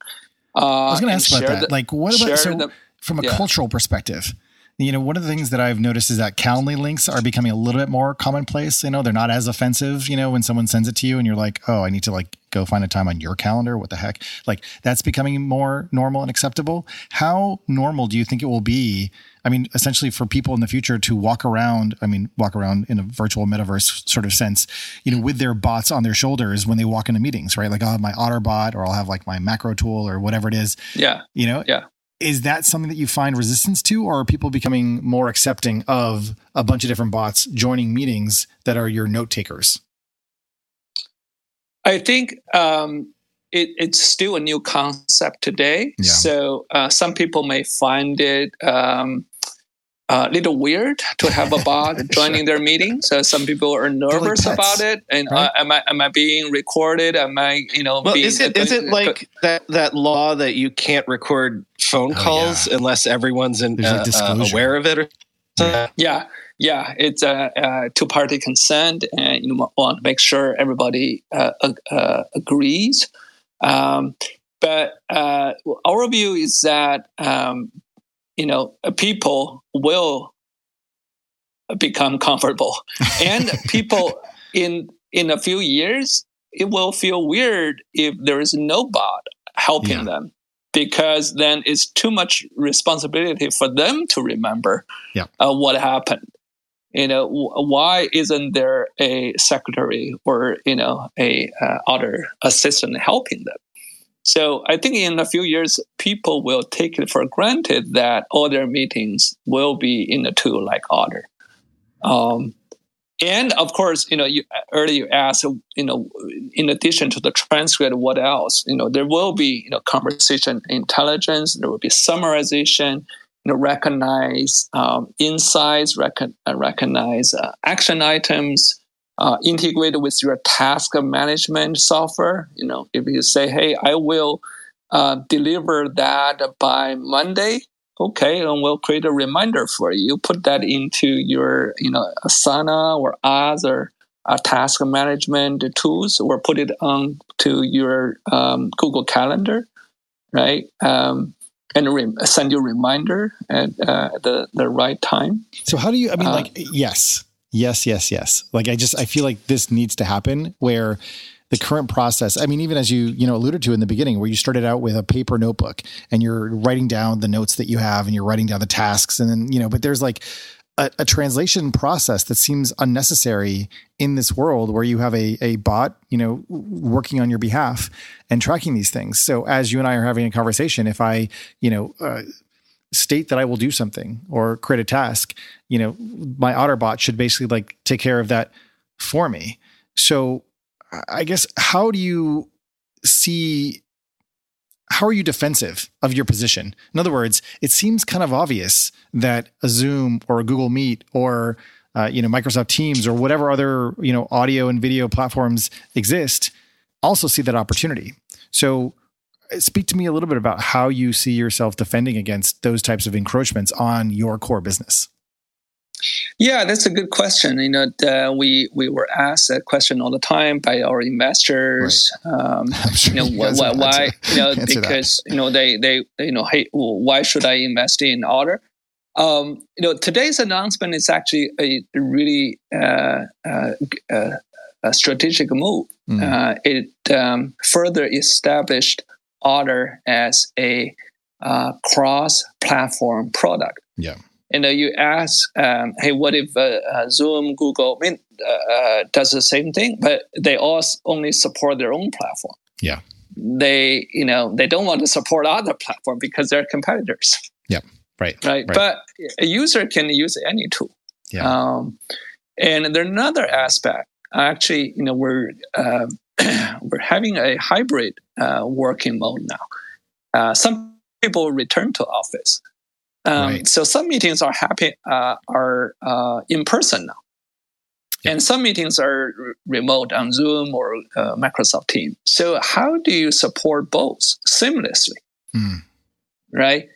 Uh, I was going to ask about that. The, like, what about so the, from a yeah. cultural perspective? You know, one of the things that I've noticed is that Calendly links are becoming a little bit more commonplace. You know, they're not as offensive, you know, when someone sends it to you and you're like, oh, I need to like go find a time on your calendar. What the heck? Like that's becoming more normal and acceptable. How normal do you think it will be? I mean, essentially for people in the future to walk around, I mean, walk around in a virtual metaverse sort of sense, you know, with their bots on their shoulders when they walk into meetings, right? Like I'll have my OtterBot or I'll have like my macro tool or whatever it is. Yeah. You know, yeah is that something that you find resistance to or are people becoming more accepting of a bunch of different bots joining meetings that are your note takers i think um, it, it's still a new concept today yeah. so uh, some people may find it um, a little weird to have a bot joining their meetings. So some people are nervous like about it, and right? uh, am I am I being recorded? Am I you know? Well, is it is it like that that law that you can't record phone oh, calls yeah. unless everyone's in, uh, uh, aware of it? Or something? yeah, yeah, it's a, a two party consent, and you want to make sure everybody uh, uh, agrees. Um, but uh, our view is that um, you know, people will become comfortable, and people in in a few years it will feel weird if there is no bot helping yeah. them because then it's too much responsibility for them to remember yeah. uh, what happened you know why isn't there a secretary or you know a uh, other assistant helping them so I think in a few years, people will take it for granted that all their meetings will be in a tool like Otter. Um, and of course, you know, you earlier asked, you know, in addition to the transcript, what else? You know, there will be, you know, conversation intelligence. There will be summarization. You know, recognize um, insights, rec- recognize uh, action items, uh, integrated with your task management software. You know, if you say, "Hey, I will uh, deliver that by Monday," okay, and we'll create a reminder for you. Put that into your, you know, Asana or other uh, task management tools, or put it on to your um, Google Calendar, right? Um, and re- send you a reminder at uh, the the right time. So how do you? I mean, uh, like, yes, Yes, yes, yes. Like I just I feel like this needs to happen where the current process i mean even as you you know alluded to in the beginning where you started out with a paper notebook and you're writing down the notes that you have and you're writing down the tasks and then you know but there's like a, a, translation process that seems unnecessary in this world where you have a, a bot, you know, working on your behalf and tracking these things. So as you and I are having a conversation, if I, you know, uh, state that I will do something or create a task, you know, my OtterBot should basically like take care of that for me. So I guess how do you see how are you defensive of your position? In other words, it seems kind of obvious that a Zoom or a Google Meet or uh, you know Microsoft Teams or whatever other you know audio and video platforms exist also see that opportunity. So, speak to me a little bit about how you see yourself defending against those types of encroachments on your core business. Yeah, that's a good question. You know, the, we we were asked that question all the time by our investors. Right. Um, sure you know, you why, why you know because that. you know they they you know hey, well, why should I invest in Otter? Um, you know, today's announcement is actually a really uh, uh, uh, a strategic move. Mm. it um, further established Otter as a uh, cross-platform product. Yeah and uh, you ask, um, hey, what if uh, uh, Zoom, Google, I mean, uh, uh, does the same thing, but they all only support their own platform. Yeah. They, you know, they don't want to support other platform because they're competitors. Yeah. Right. Right. right. But a user can use any tool. Yeah. Um, and there's another aspect. Actually, you know, we're we're having a hybrid working mode now. some people return to office um, right. So some meetings are happy uh, are uh, in person now, yeah. and some meetings are remote on Zoom or uh, Microsoft Teams. So how do you support both seamlessly? Mm. Right.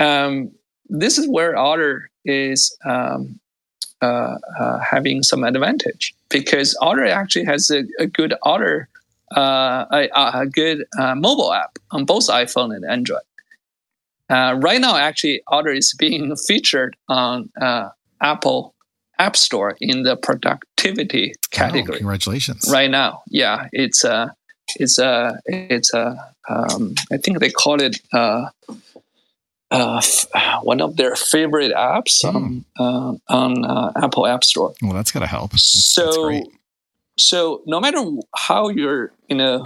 Um, this is where Otter is um, uh, uh, having some advantage because Otter actually has a, a good Otter uh, a, a, good mobile app on both iPhone and Android. Uh, right now, actually, Otter is being featured on uh, Apple App Store in the productivity category. Oh, congratulations! Right now, yeah, it's a, uh, it's a, uh, it's a. Uh, um, I think they call it uh, uh, one of their favorite apps mm. on, on Apple App Store. Well, that's got to help. That's, so, that's so no matter how you're, you know,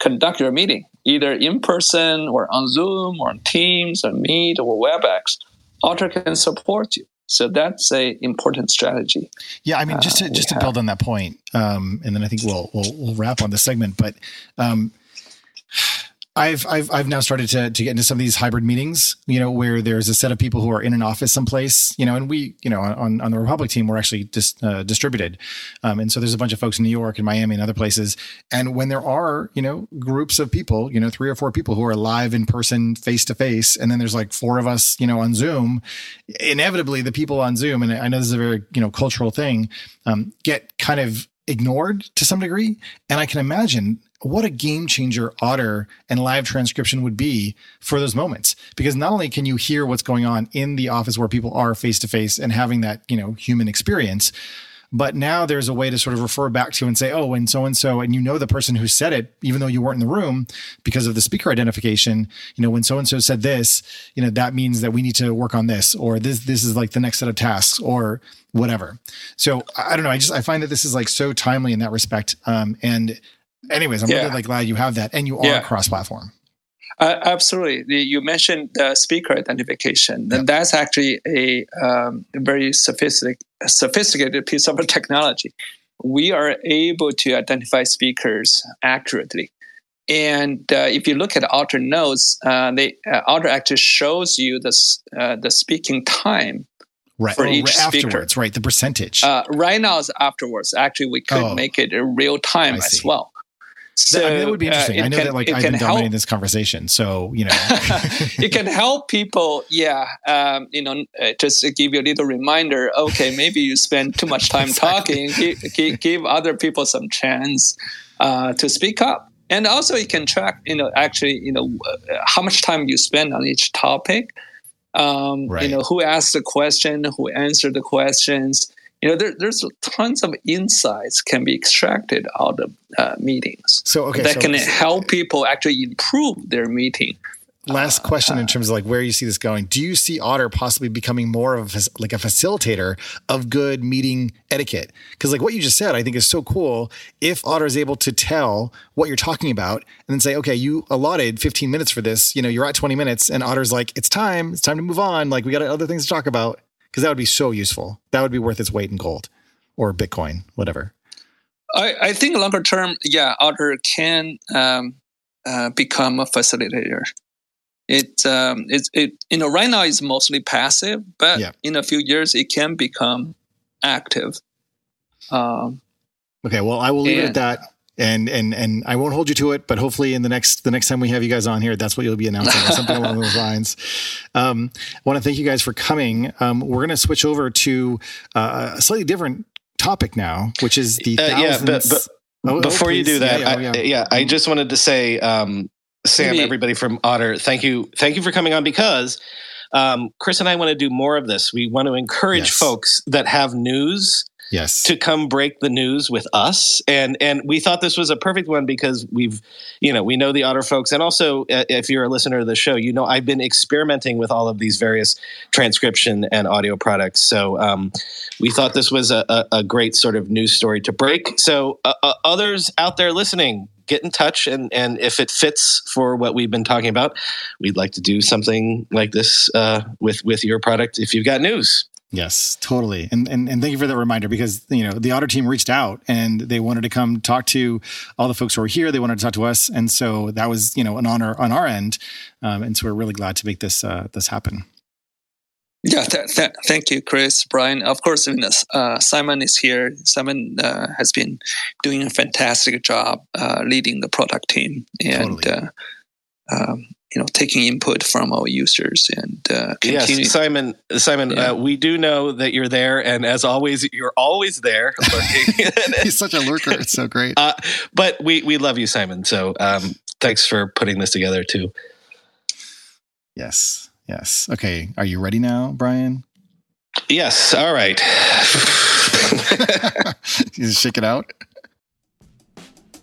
conduct your meeting, either in person or on Zoom or on Teams or Meet or WebEx, Otter can support you. So that's a important strategy. Yeah, I mean, just to uh, just to build on that point, um, and then I think we'll we'll, we'll wrap on the segment. But um, I've I've I've now started to to get into some of these hybrid meetings, you know, where there's a set of people who are in an office someplace, you know, and we, you know, on on the Republic team, we're actually dis, uh, distributed, um, and so there's a bunch of folks in New York and Miami and other places, and when there are, you know, groups of people, you know, three or four people who are live in person, face to face, and then there's like four of us, you know, on Zoom, inevitably the people on Zoom, and I know this is a very you know cultural thing, um, get kind of ignored to some degree, and I can imagine what a game changer otter and live transcription would be for those moments. Because not only can you hear what's going on in the office where people are face to face and having that you know human experience but now there's a way to sort of refer back to and say oh and so and so and you know the person who said it even though you weren't in the room because of the speaker identification you know when so and so said this you know that means that we need to work on this or this this is like the next set of tasks or whatever. So i don't know i just i find that this is like so timely in that respect um, and anyways, I'm yeah. really like glad you have that and you are yeah. cross-platform. Uh, absolutely. You mentioned the speaker identification, and that's actually a um, very sophisticated, sophisticated piece of technology. We are able to identify speakers accurately. And uh, if you look at Otter Notes, uh, they, uh, actually shows you the, uh, the speaking time right. for oh, each speaker. Afterwards, right? The percentage. Uh, right now is afterwards. Actually, we could oh, make it in real time as well. So I mean, that would be uh, interesting. Uh, I know can, that like I've been dominating this conversation, so you know, it can help people. Yeah, um, you know, uh, just give you a little reminder. Okay, maybe you spend too much time exactly. talking. Give, give, other people some chance uh, to speak up, and also you can track. You know, actually, you know, uh, how much time you spend on each topic. Um, right. You know, who asked the question, who answered the questions you know, there, there's tons of insights can be extracted out of uh, meetings. So okay, that so, can help people actually improve their meeting last question in terms of like where you see this going. Do you see Otter possibly becoming more of a, like a facilitator of good meeting etiquette? Because like what you just said, I think is so cool. If Otter is able to tell what you're talking about and then say, okay, you allotted 15 minutes for this, you know, you're at 20 minutes, and Otter's like, it's time, it's time to move on. Like we got other things to talk about. Because that would be so useful. That would be worth its weight in gold or Bitcoin, whatever. I, I think longer term, yeah, Otter can um, uh, become a facilitator. It, um, it, it, you know, right now it's mostly passive, but Yeah. in a few years it can become active. Um, Okay, well, I will leave it at that, and and and I won't hold you to it. But hopefully, in the next the next time we have you guys on here, that's what you'll be announcing, or something along those lines. Um, I want to thank you guys for coming. Um, we're going to switch over to uh, a slightly different topic now, which is the Uh, yeah, but- but Oh, oh, Before you do that, yeah, I, yeah, yeah, I just wanted to say, um, Sam, Maybe- everybody from Otter, thank you, thank you for coming on because um, Chris and I want to do more of this. We want to encourage Yes. folks that have news yes, to come break the news with us. And and we thought this was a perfect one because we've you know we know the otter folks. And also uh, if you're a listener to the show you know i've been experimenting with all of these various transcription and audio products. So um, we thought this was a, a, a great sort of news story to break. So uh, uh, others out there listening get in touch. And and if it fits for what we've been talking about we'd like to do something like this uh, with with your product if you've got news Yes, totally. And, and and thank you for that reminder because you know the Otter team reached out and they wanted to come talk to all the folks who are here. They wanted to talk to us, and so that was you know an honor on our end. Um, and so we're really glad to make this uh, this happen. yeah, th- th- thank you, Chris, Brian. Of course, uh, Simon is here. Simon uh, has been doing a fantastic job uh, leading the product team and Totally. uh, um, you know taking input from our users and uh, continue. Yes, Simon. Simon, Yeah. uh, we do know that you're there, and as always, you're always there. lurking. He's such a lurker. It's so great. uh, but we we love you, Simon. So um, thanks for putting this together too. Yes, yes. Okay, are you ready now, Brian? Yes. All right. you shake it out.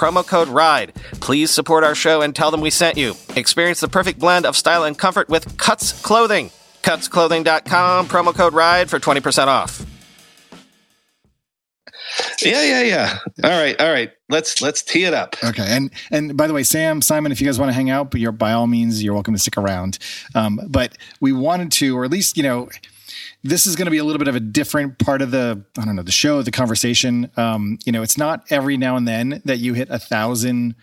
promo code RIDE. Please support our show and tell them we sent you. Experience the perfect blend of style and comfort with Cuts Clothing. Cutsclothing.com, promo code RIDE for 20% off. Yeah, yeah, yeah. All right, all right. Let's let's tee it up. Okay, and and by the way, Sam, Simon, if you guys want to hang out, but you're by all means, you're welcome to stick around. Um, but we wanted to, or at least you know, this is going to be a little bit of a different part of the I don't know the show, the conversation. Um, you know, it's not every now and then that you hit a thousand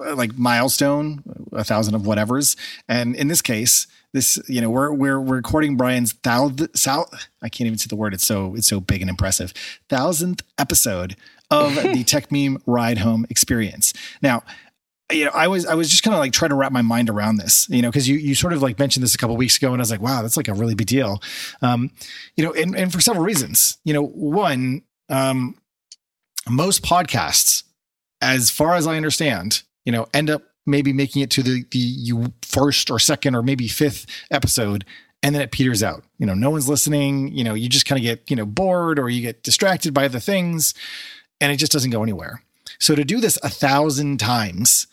uh, like milestone, a thousand of whatever's, and in this case, this you know we're we're, we're recording Brian's thousand south. I can't even say the word. It's so it's so big and impressive. Thousandth episode of the Techmeme Ride Home Experience. Now, you know, I was I was just kind of like trying to wrap my mind around this, you know, because you you sort of like mentioned this a couple weeks ago, and I was like, wow, that's like a really big deal, um, you know, and and for several reasons, you know, one, um, most podcasts, as far as I understand, you know, end up maybe making it to the the first or second or maybe fifth episode and then it peters out. You know, no one's listening, you know, you just kind of get, you know, bored or you get distracted by other things and it just doesn't go anywhere. So to do this a thousand times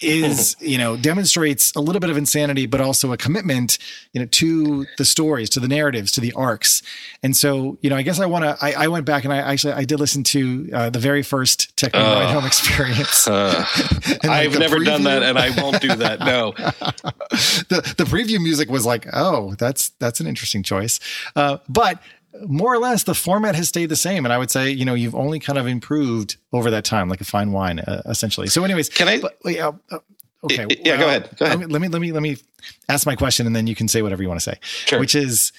is you know demonstrates a little bit of insanity but also a commitment you know to the stories to the narratives to the arcs. And so you know i guess i want to I, I, went back and i actually i did listen to uh, the very first tech uh, ride home experience. Uh, like i've never preview, done that and i won't do that no. The the preview music was like oh that's that's an interesting choice. Uh, but more or less the format has stayed the same. And i would say you know you've only kind of improved over that time like a fine wine uh, essentially. So anyways can i but, uh, okay yeah go ahead go ahead. Let me let me let me ask my question and then you can say whatever you want to say sure. which is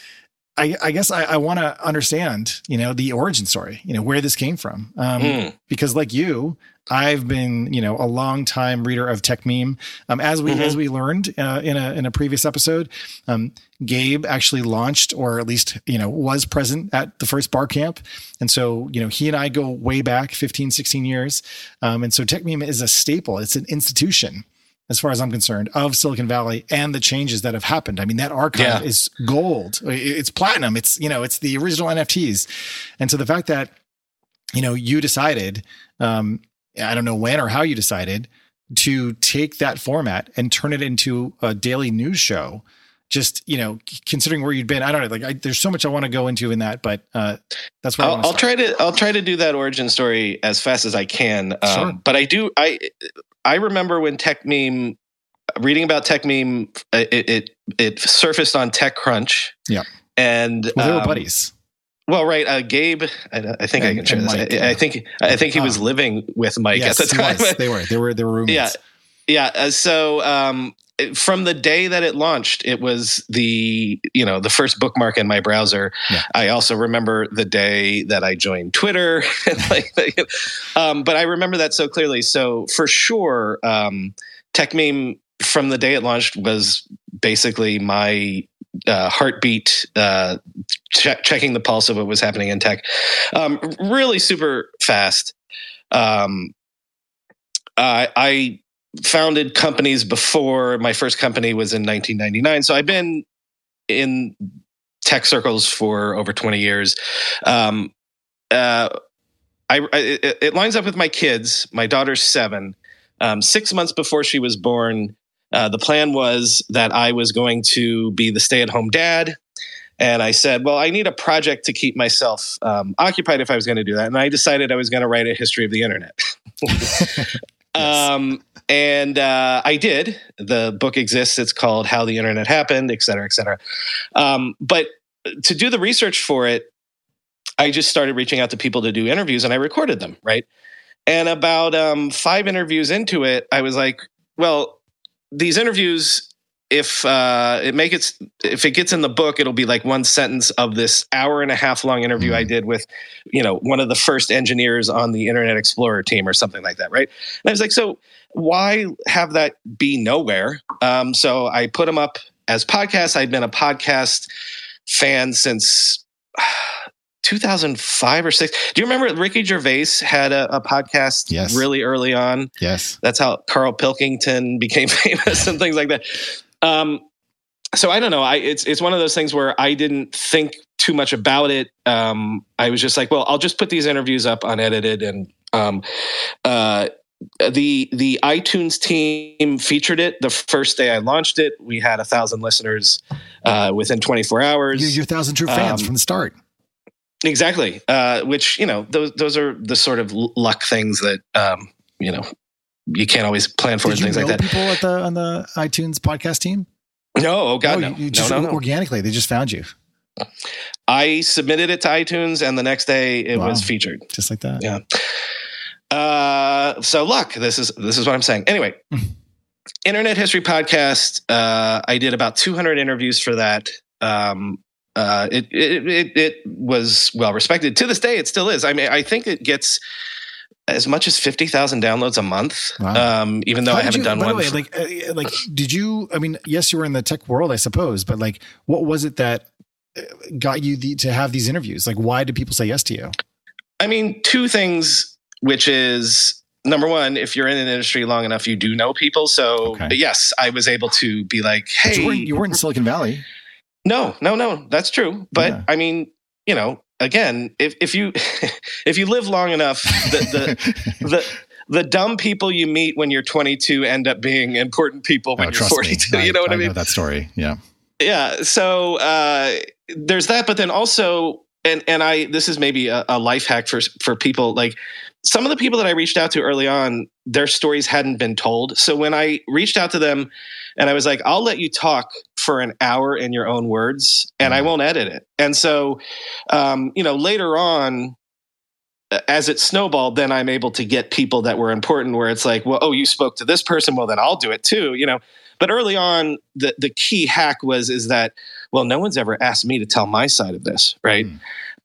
I, I guess I, I want to understand, you know, the origin story, you know, where this came from. Um, mm. Because like you, I've been, you know, a long time reader of Techmeme. Um, as we mm-hmm. as we learned uh, in a in a previous episode, um, Gabe actually launched, or at least you know was present at the first bar camp, and so you know he and I go way back 15, 16 years, um, and so Techmeme is a staple. It's an institution as far as I'm concerned, of Silicon Valley and the changes that have happened. I mean, that archive yeah. is gold. It's platinum. It's, you know, it's the original NFTs. And so the fact that, you know, you decided, um, I don't know when or how you decided to take that format and turn it into a daily news show. Just you know, considering where you'd been, I don't know. Like, I, there's so much I want to go into in that, but uh, that's what I'll, I'll try to. I'll try to do that origin story as fast as I can. Um, sure. But I do. I I remember when Techmeme reading about Techmeme it, it, it surfaced on TechCrunch. Yeah, and well, they were um, buddies. Well, right, uh, Gabe. I, I think and, I can share this. Mike, I, I, think I think he was living with Mike yes, at the time. They were. They were. They were roommates. Yeah, yeah. Uh, so um, from the day that it launched, it was the you know the first bookmark in my browser. Yeah. I also remember the day that I joined Twitter, like, um, but I remember that so clearly. So for sure, um, Techmeme from the day it launched was basically my uh, heartbeat, uh, checking the pulse of what was happening in tech. Um, really super fast. Um, I founded companies before my first company was in 1999. So I've been in tech circles for over 20 years. Um, uh, I, I it, lines up with my kids. My daughter's seven. Um, six months before she was born, uh, the plan was that I was going to be the stay-at-home dad. And I said, well, I need a project to keep myself um, occupied if I was going to do that. And I decided I was going to write a history of the internet. Um, and uh, I did. The book exists. It's called How the Internet Happened, et cetera, et cetera. Um, but to do the research for it, I just started reaching out to people to do interviews and I recorded them, right? And about um, five interviews into it, I was like, well, these interviews if uh, it make it if it gets in the book, it'll be like one sentence of this hour and a half long interview mm. I did with, you know, one of the first engineers on the Internet Explorer team or something like that, right? And I was like, so why have that be nowhere? Um, so I put them up as podcasts. I'd been a podcast fan since. 2005 or six. Do you remember Ricky Gervais had a, a podcast yes. really early on? Yes. That's how Carl Pilkington became famous and things like that. Um, so I don't know. I it's it's one of those things where I didn't think too much about it. Um, I was just like, well, I'll just put these interviews up unedited, and um, uh, the the iTunes team featured it the first day I launched it. We had a thousand listeners uh, within 24 hours. You're, you're thousand true fans um, from the start. exactly. Uh, which you know, those those are the sort of luck things that um, you know you can't always plan for Did and things like that. people at the on the iTunes podcast team? No, oh god, no, no, you, just no, no. organically they just found you I submitted it to iTunes, and the next day it Wow. was featured. just like that. Yeah. Uh, so luck. This is this is what I'm saying. Anyway, Internet History Podcast. Uh, I did about 200 interviews for that. Um, uh, it, it it it was well respected to this day. It still is. I mean, I think it gets as much as 50,000 downloads a month. Wow. Um, even though How I haven't you- done by the one. way, like, uh, like, did you? I mean, yes, you were in the tech world, I suppose, but like, what was it that uh, got you the, to have these interviews? Like, why did people say yes to you? I mean, two things, which is number one, if you're in an industry long enough, you do know people. So Okay. yes, I was able to be like, hey, you weren't, you weren't in Silicon Valley. no, no, no, that's true. But Yeah. I mean, you know, again, if if you if you live long enough, the the the the dumb people you meet when you're 22 end up being important people when Oh, you're 42. me. you know what I, mean? know that story. Yeah. yeah so uh there's that but then also and and i this is maybe a, a life hack for for people like some of the people that i reached out to early on their stories hadn't been told so when i reached out to them and i was like i'll let you talk for an hour in your own words and i Mhm. won't edit it and so um you know later on as it snowballed then i'm able to get people that were important where it's like well oh you spoke to this person well then i'll do it too you know but early on the the key hack was is that well no one's ever asked me to tell my side of this right Mm.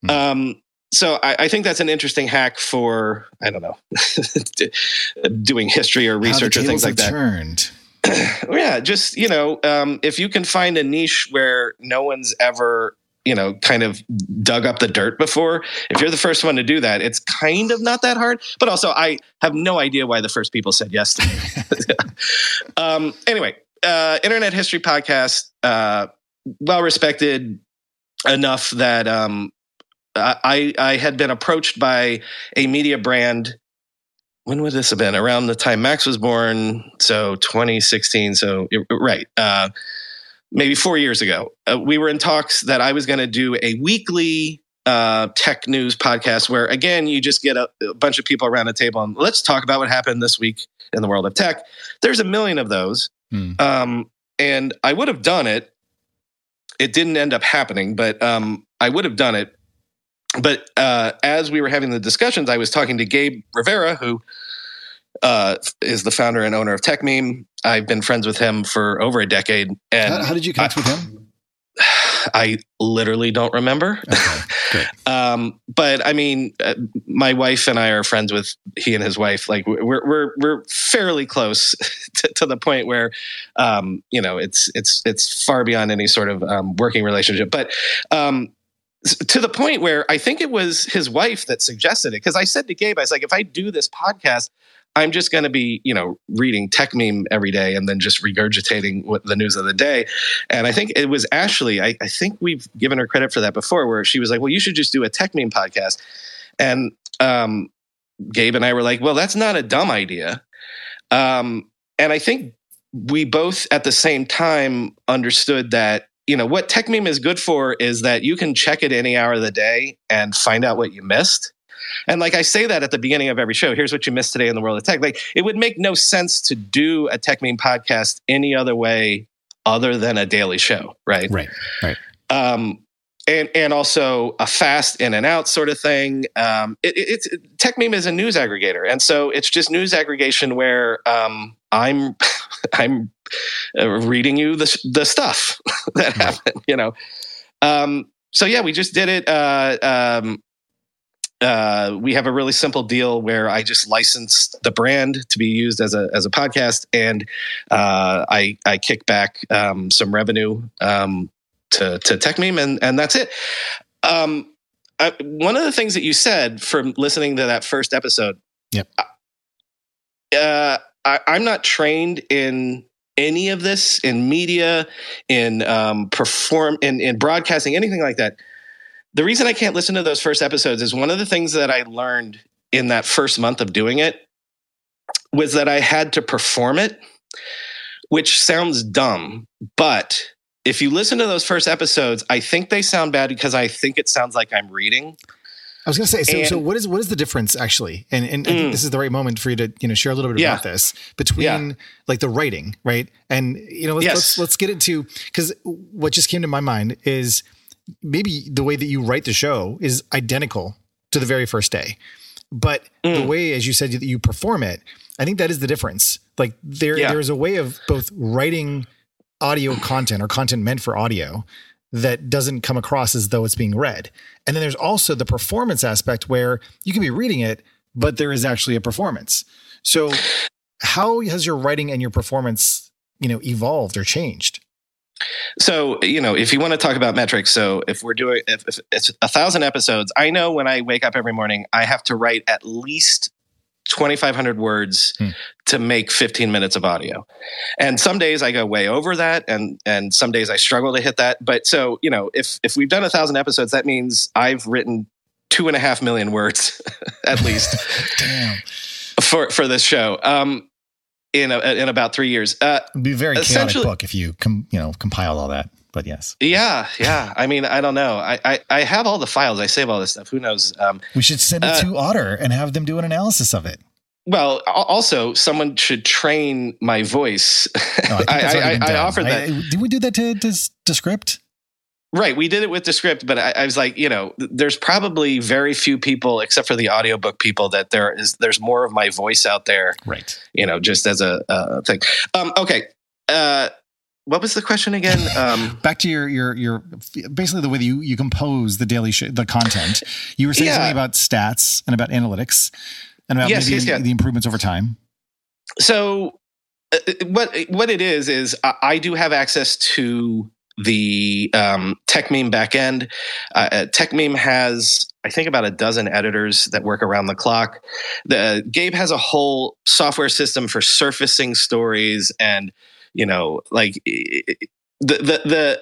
Mm. um so I, I think that's an interesting hack for i don't know doing history or research or things like that Turned. yeah just you know um, if you can find a niche where no one's ever you know kind of dug up the dirt before if you're the first one to do that it's kind of not that hard. But also i have no idea why the first people said yes to me. Um, anyway uh, internet history podcast uh, well respected enough that um, I, I had been approached by a media brand when would this have been around the time max was born so 2016 so right uh, maybe four years ago. Uh, we were in talks that i was going to do a weekly uh, tech news podcast where again you just get a, a bunch of people around a table and let's talk about what happened this week in the world of tech. There's a million of those. Hmm. um, and i would have done it. It didn't end up happening but um, i would have done it. But uh, as we were having the discussions, I was talking to Gabe Rivera, who uh, is the founder and owner of Techmeme. I've been friends with him for over a decade, and How, how did you connect with him? I literally don't remember. Okay. Um, but I mean, uh, my wife and I are friends with he and his wife. Like we're we're we're fairly close to, to the point where, um, you know, it's it's it's far beyond any sort of um, working relationship. But um, to the point where I think it was his wife that suggested it because I said to Gabe, I was like, if I do this podcast. I'm just going to be, you know, reading Techmeme every day and then just regurgitating what the news of the day. And I think it was Ashley. I, I think we've given her credit for that before, where she was like, "Well, you should just do a Techmeme podcast." And um, Gabe and I were like, "Well, that's not a dumb idea." Um, and I think we both at the same time understood that you know what Techmeme is good for is that you can check it any hour of the day and find out what you missed. And like I say that at the beginning of every show, here's what you missed today in the world of tech. Like it would make no sense to do a Techmeme podcast any other way other than a daily show, right? Right. um, and and also a fast in and out sort of thing. Um, it, it- it's Techmeme is a news aggregator, and so it's just news aggregation where um, I'm I'm uh, reading you the the stuff that happened. You know, um, so yeah, we just did it. Uh, um, uh, we have a really simple deal where I just license the brand to be used as a as a podcast, and uh, I I kick back um, some revenue um, to to Techmeme, and and that's it. Um, I, one of the things that you said from listening to that first episode, Yep. Uh, I, I'm not trained in any of this in media, in um, perform, in in broadcasting, anything like that. The reason I can't listen to those first episodes is one of the things that I learned in that first month of doing it was that I had to perform it, which sounds dumb, but if you listen to those first episodes, I think they sound bad because I think it sounds like I'm reading. I was going to say, so, And- so what is what is the difference actually? And and I think Mm. this is the right moment for you to you know share a little bit Yeah. about this between Yeah. like the writing, right? And you know, let's Yes. let's, let's get into because what just came to my mind is maybe the way that you write the show is identical to the very first day, but the Mm. way, as you said, that you perform it, I think that is the difference. Like there Yeah. there is a way of both writing audio content or content meant for audio that doesn't come across as though it's being read. And then there's also the performance aspect where you can be reading it, but there is actually a performance. So how has your writing and your performance, you know, evolved or changed? So, you know, if you want to talk about metrics, so if we're doing, if, if it's a thousand episodes, I know when I wake up every morning, I have to write at least 2,500 words Hmm. to make 15 minutes of audio. And some days I go way over that, and and some days I struggle to hit that. But so, you know, if if we've done a thousand episodes, that means I've written two and a half million words at least Damn. for for this show. Um, in a, in about three years. Uh, It'd be a very chaotic book if you com- you know compile all that. But yes. Yeah, yeah. I mean, I don't know. I, I, I have all the files. I save all this stuff. Who knows? Um, We should send it Uh, to Otter and have them do an analysis of it. well, also, someone should train my voice. Oh, I, I, I, I, offered that. Did we do that to, to, to script? Right. We did it with the script, but I, I was like, you know, there's probably very few people, except for the audiobook people, that there is. There's more of my voice out there. Right. You know, just as a, a thing. Um, okay. Uh, what was the question again? Um, Back to your your your basically the way that you you compose the daily sh- the content. You were saying Yeah. something about stats and about analytics and about Yes, maybe yes, yeah. the improvements over time. so uh, what what it is is I, I do have access to the um, Techmeme backend. Uh, uh, Techmeme has I think about a dozen editors that work around the clock. The Gabe has a whole software system for surfacing stories and you know like the the the. the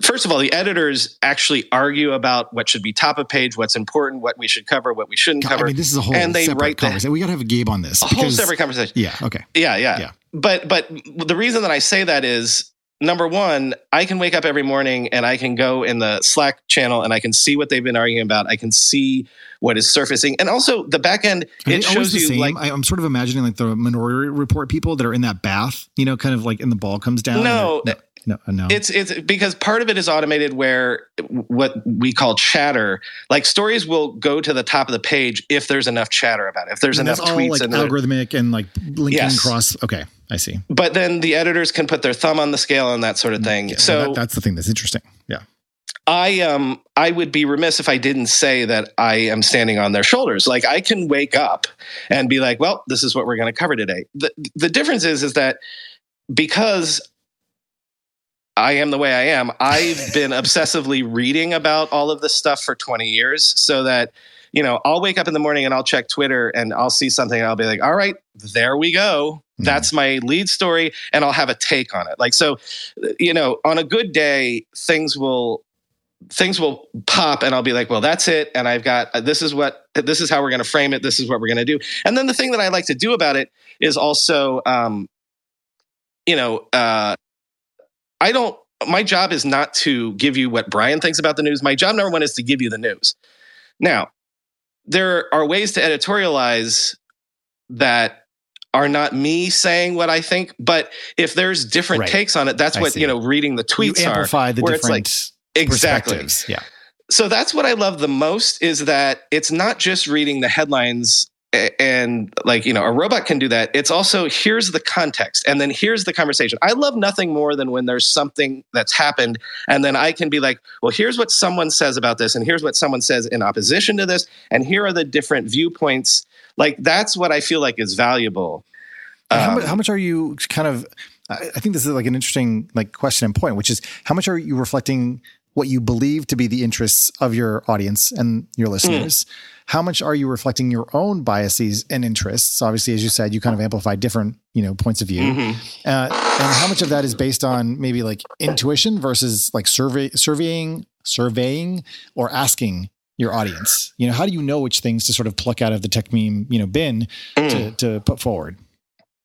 First of all, the editors actually argue about what should be top of page, what's important, what we should cover, what we shouldn't cover. I mean, this is a whole and they separate write conversation. We got to have a Gabe on this. a whole separate conversation. Yeah. Okay. Yeah, yeah, Yeah. But but the reason that I say that is number one, I can wake up every morning and I can go in the Slack channel and I can see what they've been arguing about. I can see what is surfacing, and also the back end. It always shows the you same? like I, I'm sort of imagining like the Minority Report people that are in that bath, you know, kind of like, and the ball comes down. No, no, no, no. it's it's because part of it is automated where what we call chatter like stories will go to the top of the page if there's enough chatter about it if there's and enough that's all like and algorithmic and like linking Yes. cross. Okay, I see. but then the editors can put their thumb on the scale and that sort of thing Yeah, so that- that's the thing that's interesting. Yeah. I um I would be remiss if I didn't say that I am standing on their shoulders. Like I can wake up and be like, well, this is what we're going to cover today. The the difference is is that because I am the way I am, I've been obsessively reading about all of this stuff for 20 years so that you know, I'll wake up in the morning and I'll check Twitter and I'll see something and I'll be like, all right, there we go. Mhm. That's my lead story. And I'll have a take on it. Like, so, you know, on a good day, things will things will pop and I'll be like, well, that's it. And I've got this is what this is how we're going to frame it. This is what we're going to do. And then the thing that I like to do about it is also, um, you know, uh, I don't. My job is not to give you what Brian thinks about the news. My job number one is to give you the news. Now, there are ways to editorialize that are not me saying what I think, but if there's different Right. takes on it, that's I what see. you know. Reading the You tweets are the where it's like- exactly. Yeah. so that's what I love the most is that it's not just reading the headlines and like you know a robot can do that it's also here's the context and then here's the conversation i love nothing more than when there's something that's happened and then i can be like well here's what someone says about this and here's what someone says in opposition to this and here are the different viewpoints like that's what i feel like is valuable And how, Um, much, how much are you kind of? I think this is like an interesting like question and point, which is how much are you reflecting what you believe to be the interests of your audience and your Hmm. listeners? How much are you reflecting your own biases and interests? Obviously, as you said, you kind of amplify different you know points of view. mhm. Uh, and how much of that is based on maybe like intuition versus like survey surveying surveying or asking your audience you know how do you know which things to sort of pluck out of the Techmeme you know bin Mm. to, to put forward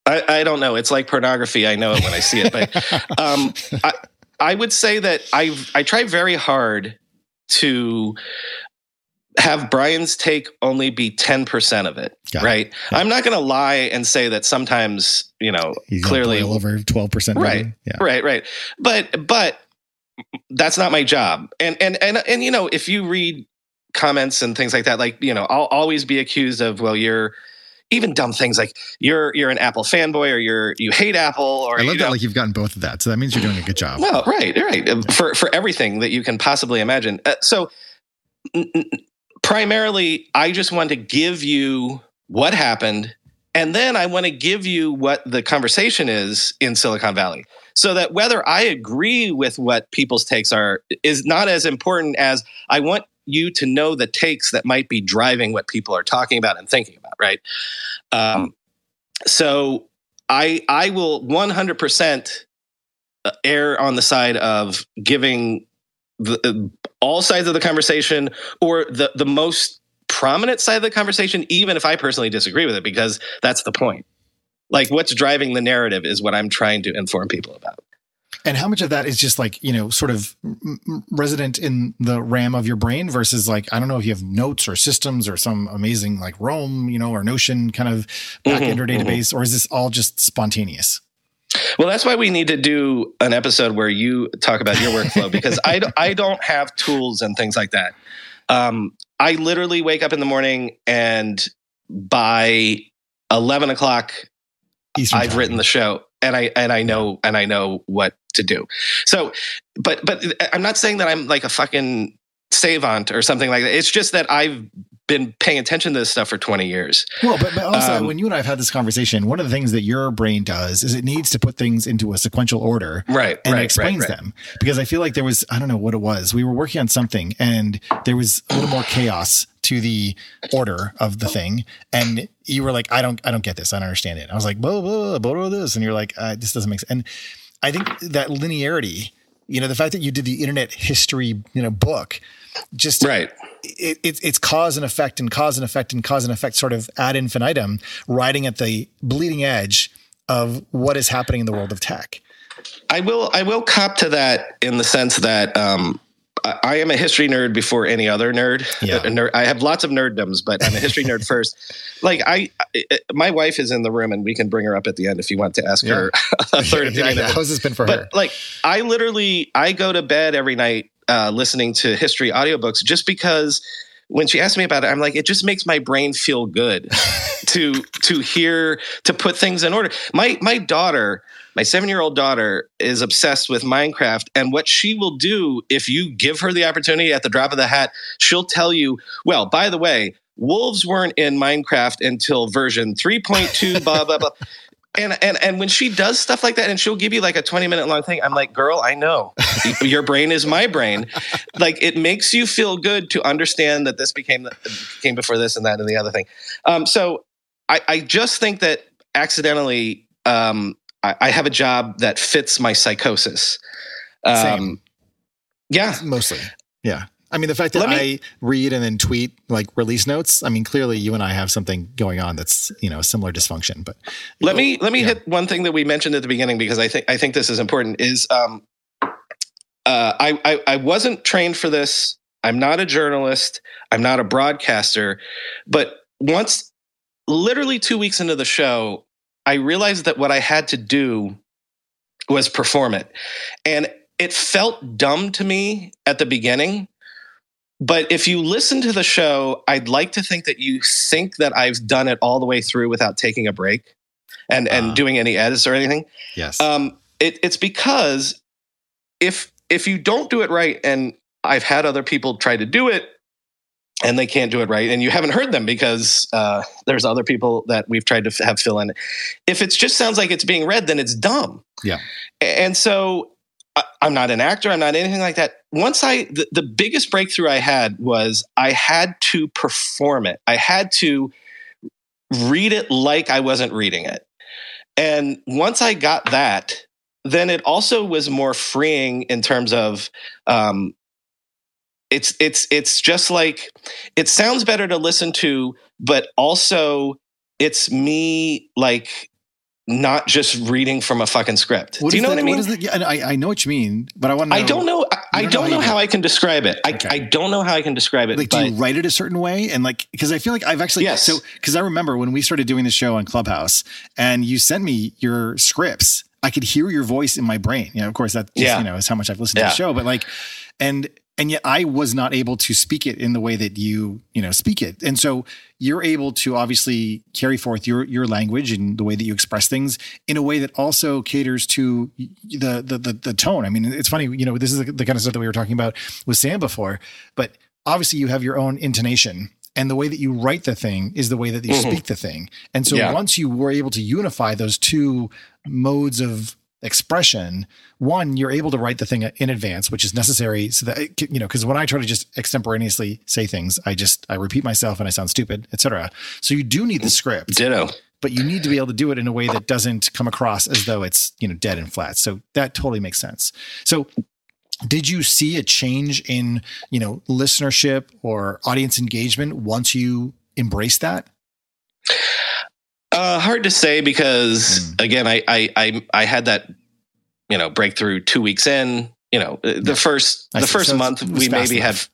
I, I don't know it's like pornography i know it when i see it but um, I, I would say that I I try very hard to have Brian's take only be 10% of it, Got it. right? I'm not going to lie and say that sometimes, you know, He's clearly over twelve percent. Right. Yeah. right right but but that's not my job and and and and you know if you read comments and things like that like you know i'll always be accused of well you're even dumb things like you're you're an apple fanboy or you're you hate apple or I love you that. Like you've gotten both of that, so that means you're doing a good job. well right right uh, for for everything that you can possibly imagine uh, so n- n- primarily i just want to give you what happened and then i want to give you what the conversation is in silicon valley so that whether i agree with what people's takes are is not as important as i want you to know the takes that might be driving what people are talking about and thinking about right? Um, so i i will 100% err on the side of giving the, uh, all sides of the conversation or the the most prominent side of the conversation even if i personally disagree with it because that's the point. Like what's driving the narrative is what i'm trying to inform people about And how much of that is just like, you know, sort of resident in the RAM of your brain versus like, I don't know if you have notes or systems or some amazing like Roam, you know, or Notion kind of backend or Mhm, mhm. database, or is this all just spontaneous? well that's why we need to do an episode where you talk about your workflow because I, I don't have tools and things like that um, i literally wake up in the morning and by 11 o'clock Eastern I've time. written the show and I and I know and I know what to do. So, but but I'm not saying that I'm like a fucking savant or something like that. It's just that I've been paying attention to this stuff for 20 years. Well, but, but also Um, when you and I have had this conversation, one of the things that your brain does is it needs to put things into a sequential order Right, and right, it explains right, right. them because I feel like there was I don't know what it was. We were working on something and there was a little more chaos to the order of the thing, and you were like, "I don't, I don't get this. I don't understand it." I was like, "Blah blah blah blah this," and you're like, uh, "This doesn't make sense." And I think that linearity, you know, the fact that you did the internet history, you know, book, just Right. it, it, it's cause and effect and cause and effect and cause and effect sort of ad infinitum, riding at the bleeding edge of what is happening in the world of tech. I will I will cop to that in the sense that um I am a history nerd before any other nerd. Yeah. Nerd. I have lots of nerddoms, but I'm a history nerd first. Like I, I- my wife is in the room, and we can bring her up at the end if you want to ask her a third Yeah, opinion. of it. how's this been for her? but like i literally i go to bed every night uh, listening to history audiobooks just because when she asked me about it i'm like it just makes my brain feel good to to hear to put things in order my my daughter my seven year old daughter is obsessed with minecraft and what she will do if you give her the opportunity at the drop of the hat she'll tell you well by the way wolves weren't in minecraft until version 3.2 blah blah blah. And and and when she does stuff like that and she'll give you like a 20 minute long thing i'm like girl i know. Your brain is my brain. Like it makes you feel good to understand that this became the, came before this and that and the other thing. Um so i i just think that accidentally um i, I have a job that fits my psychosis um Same. yeah Mostly. Yeah. I mean, the fact that me- I read and then tweet like release notes, I mean, clearly you and I have something going on that's, you know, similar dysfunction, but let me let me hit one thing that we mentioned at the beginning because I think I think this is important. Is um, uh, I, I I wasn't trained for this. I'm not a journalist. I'm not a broadcaster. But once, literally two weeks into the show, I realized that what I had to do was perform it, and it felt dumb to me at the beginning. But if you listen to the show, I'd like to think that you think that I've done it all the way through without taking a break and and Ah. doing any edits or anything. yes. Um, it, it's because if if you don't do it right, and I've had other people try to do it, and they can't do it right, and you haven't heard them because uh, there's other people that we've tried to f- have fill in. If it just sounds like it's being read, then it's dumb. Yeah. And so I, I'm not an actor. I'm not anything like that. Once I the, the biggest breakthrough I had was I had to perform it. I had to read it like I wasn't reading it. And once I got that, then it also was more freeing in terms of um, it's it's it's just like it sounds better to listen to, but also it's me like not just reading from a fucking script. What Do you know that- what I mean? yeah, I, I know what you mean, but I want to. I don't know. I, I don't know don't know how how I can describe it. I, Okay. I don't know how I can describe it. Like, do you write it a certain way? And like, because I feel like I've actually Yes. So, because I remember when we started doing the show on Clubhouse, and you sent me your scripts, I could hear your voice in my brain. You know, of course, that just, Yeah. you know is how much I've listened to the show. But like, and and yet I was not able to speak it in the way that you you know speak it. And so you're able to obviously carry forth your your language and the way that you express things in a way that also caters to the the the, the tone. I mean, it's funny, you know, this is the, kind of stuff that we were talking about with Sam before, but obviously you have your own intonation and the way that you write the thing is the way that you Mhm. speak the thing. And so Yeah. once you were able to unify those two modes of expression, one, you're able to write the thing in advance, which is necessary so that, it you know, because when I try to just extemporaneously say things, I just, I repeat myself and I sound stupid, etc. So you do need the mm, script, ditto. but you need to be able to do it in a way that doesn't come across as though it's, you know, dead and flat. So that totally makes sense. So did you see a change in, you know, listenership or audience engagement once you embraced that? Uh, hard to say because Mm. again, I, I I I had that you know breakthrough two weeks in. You know, the Yeah. first I the first So month we maybe enough.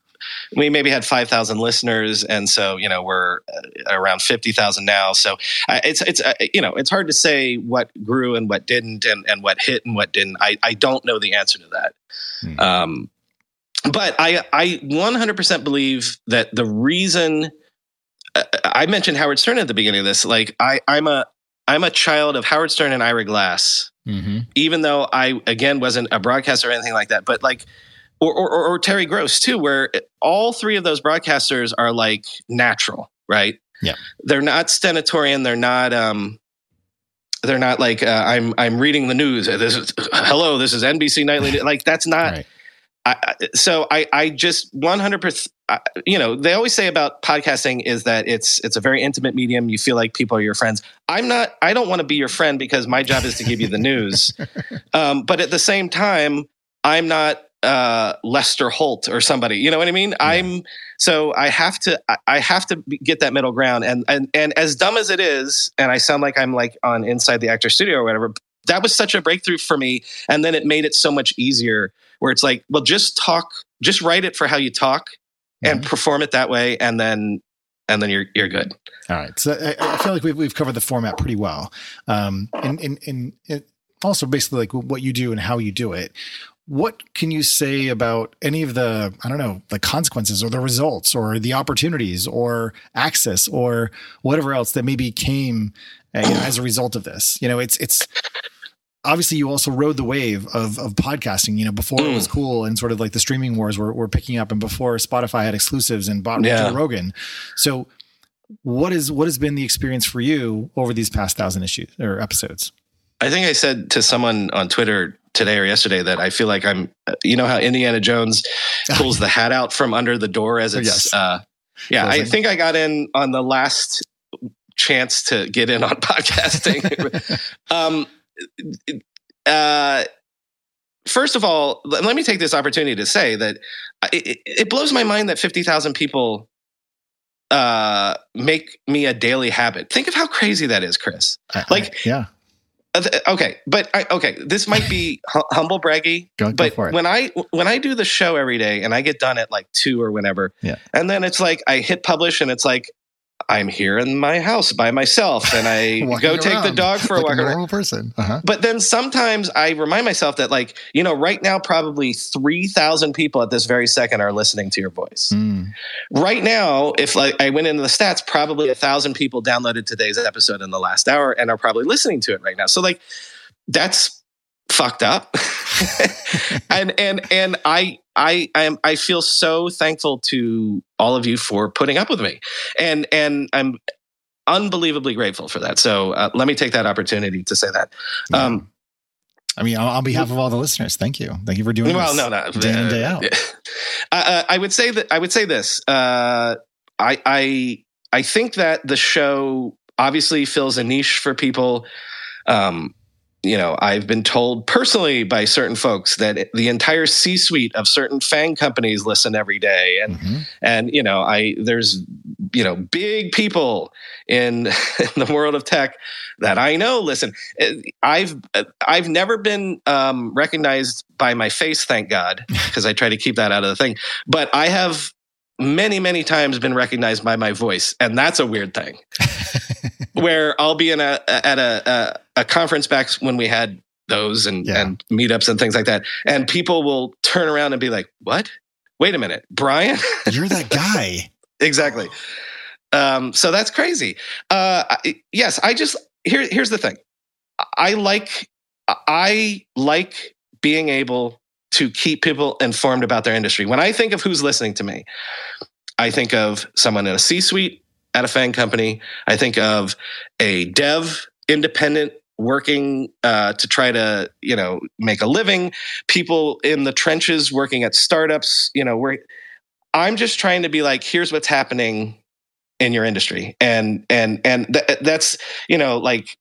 had we maybe had five thousand listeners, and so you know we're uh, around fifty thousand now. So uh, it's it's uh, you know it's hard to say what grew and what didn't, and and what hit and what didn't. I I don't know the answer to that. Hmm. Um, but I I one hundred percent believe that the reason I mentioned Howard Stern at the beginning of this. Like I, I'm a I'm a child of Howard Stern and Ira Glass, Mm-hmm. even though I again wasn't a broadcaster or anything like that. But like, or or, or Terry Gross too, where all three of those broadcasters are like natural, right? Yeah. they're not stentorian. They're not. um they're not like uh, I'm. I'm reading the news. This is hello. This is NBC Nightly. Like that's not. right. I, so I, I just 100%, I- you know, they always say about podcasting is that it's, it's a very intimate medium. You feel like people are your friends. I'm not, I don't want to be your friend because my job is to give you the news. Um, but at the same time, I'm not, uh, Lester Holt or somebody, you know what I mean? I'm, so I have to, I- I have to get that middle ground. And, and, and as dumb as it is, and I sound like I'm like on inside the actor studio or whatever, that was such a breakthrough for me. And then it made it so much easier where it's like, well, just talk, just write it for how you talk and perform it that way, and then and then you're you're good. All right. So I, I feel like we've, we've covered the format pretty well. Um, and, and, and it also basically like what you do and how you do it. What can you say about any of the, I don't know, the consequences or the results or the opportunities or access or whatever else that maybe came uh, you know, as a result of this? You know, it's, it's, obviously you also rode the wave of, of podcasting, you know, before it was cool and sort of like the streaming wars were, were picking up and before Spotify had exclusives and bought Yeah. Joe Rogan. So what is, what has been the experience for you over these past thousand issues or episodes? I think I said to someone on Twitter today or yesterday that I feel like I'm. You know how Indiana Jones pulls the hat out from under the door as it's. Yes. Uh, yeah, I think I got in on the last chance to get in on podcasting. um, uh, first of all, let me take this opportunity to say that it, it blows my mind that fifty thousand people uh, make me a daily habit. Think of how crazy that is, Chris. I- Like- I- yeah, Uh, okay, but I, okay, this might be hu- humble braggy, go, go but for it. when I when I do the show every day and I get done at like two or whenever, Yeah. and then it's like I hit publish and it's like I'm here in my house by myself and I go take the dog for a like walk. a normal person. Uh-huh. But then sometimes I remind myself that like you know right now probably three thousand people at this very second are listening to your voice. Mm. Right now, if like I went into the stats, probably a thousand people downloaded today's episode in the last hour and are probably listening to it right now. So like that's fucked up. and and and I I I am I feel so thankful to all of you for putting up with me. And and I'm unbelievably grateful for that. So uh, let me take that opportunity to say that. Yeah. Um, I mean, on, behalf of all the listeners, thank you. Thank you for doing this. well, no, no, day in, day out. Uh, uh, I would say that I would say this. Uh, I I I think that the show obviously fills a niche for people. Um, you know, I've been told personally by certain folks that the entire C-suite of certain FANG companies listen every day, and Mhm. and you know, I there's you know big people in, in the world of tech that I know listen. I've I've never been um, recognized by my face thank god because I try to keep that out of the thing. But I have many many times been recognized by my voice and that's a weird thing where I'll be in a at a a, a conference back when we had those and, Yeah. and meetups and things like that. And people will turn around and be like what? Wait a minute brian? You're that guy. exactly. Um, so that's crazy. Uh, I- yes i just here, here's the thing. I like i like being able to keep people informed about their industry. When i think of who's listening to me i think of someone in a c-suite at a fan company. I think of a dev independent working uh, to try to you know make a living people in the trenches working at startups you know where i'm just trying to be like here's what's happening in your industry. And and and th- that's you know like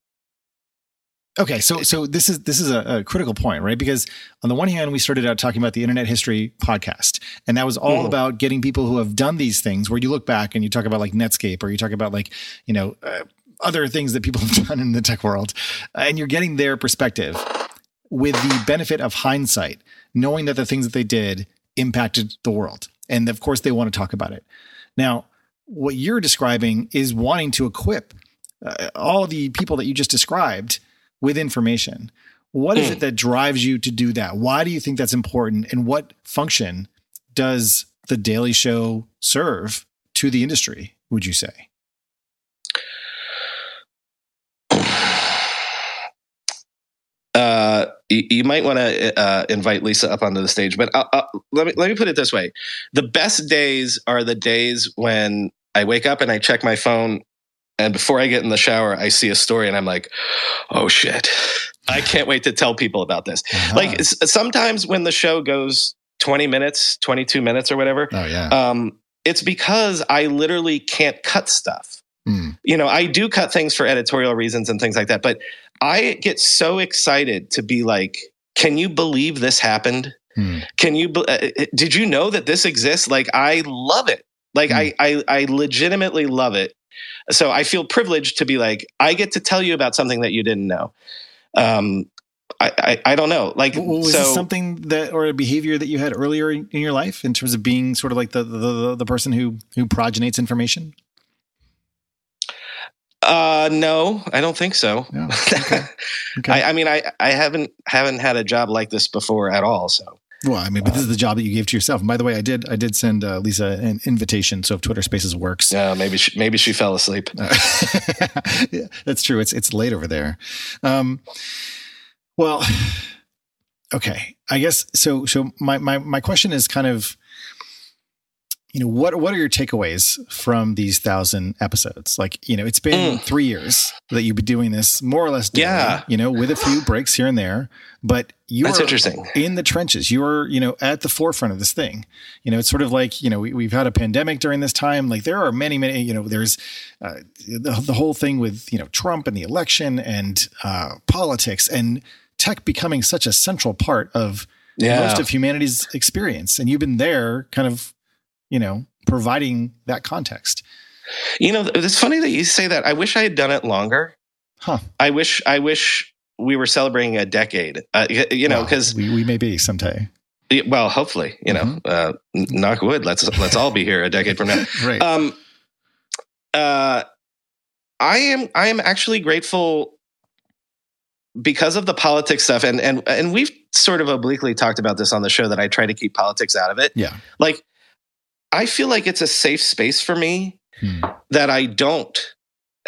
Okay, so so this is this is a, a critical point, right? Because on the one hand, we started out talking about the Internet History podcast, and that was all Mhm. about getting people who have done these things. Where you look back and you talk about like Netscape, or you talk about like you know uh, other things that people have done in the tech world, and you're getting their perspective with the benefit of hindsight, knowing that the things that they did impacted the world, and of course they want to talk about it. Now, what you're describing is wanting to equip uh, all the people that you just described with information. What is Mm. it that drives you to do that? Why do you think that's important? And what function does the Daily Show serve to the industry, would you say? uh, you, you might want to uh, invite Lisa up onto the stage, but uh, uh, let me let me put it this way: the best days are the days when I wake up and I check my phone, and before I get in the shower, I see a story, and I'm like, "Oh shit! I can't wait to tell people about this." Like Uh-huh. s- sometimes when the show goes 20 minutes, 22 minutes, or whatever, oh yeah, um, it's because I literally can't cut stuff Mm. you know i do cut things for editorial reasons and things like that but i get so excited to be like can you believe this happened Hmm. can you uh, uh, did you know that this exists like i love it like I, I i legitimately love it so i feel privileged to be like i get to tell you about something that you didn't know um i i, I don't know like was so this something that or a behavior that you had earlier in in your life in terms of being sort of like the the, the person who who progenates information? uh no i don't think so Yeah. Okay. Okay. I, I mean i i haven't haven't had a job like this before at all so Well, I mean, but this is the job that you gave to yourself. And by the way, I did I did send uh, Lisa an invitation. So if Twitter Spaces works, Yeah, maybe she, maybe she fell asleep. Yeah, that's true. It's it's late over there. Um, well, okay. I guess so. So my my my question is kind of, you know, what what are your takeaways from these thousand episodes? Like, you know, it's been Mm. three years that you've been doing this, more or less. Daily, Yeah. You know, with a few breaks here and there, but you That's are interesting. in the trenches. You are, you know, at the forefront of this thing. You know, it's sort of like, you know, we, we've had a pandemic during this time. Like there are many, many, you know, there's uh, the, the whole thing with, you know, Trump and the election and uh, politics and tech becoming such a central part of Yeah. most of humanity's experience. And you've been there kind of, you know, providing that context. You know, it's funny that you say that. I wish I had done it longer. Huh. I wish I wish we were celebrating a decade. Uh, you know, Well, because we, we may be someday. well, hopefully, you know, Mhm. uh, knock wood. Let's let's all be here a decade from now. Right. Um, uh, I am I am actually grateful because of the politics stuff, and and and we've sort of obliquely talked about this on the show that I try to keep politics out of it. yeah. Like, I feel like it's a safe space for me Hmm. that I don't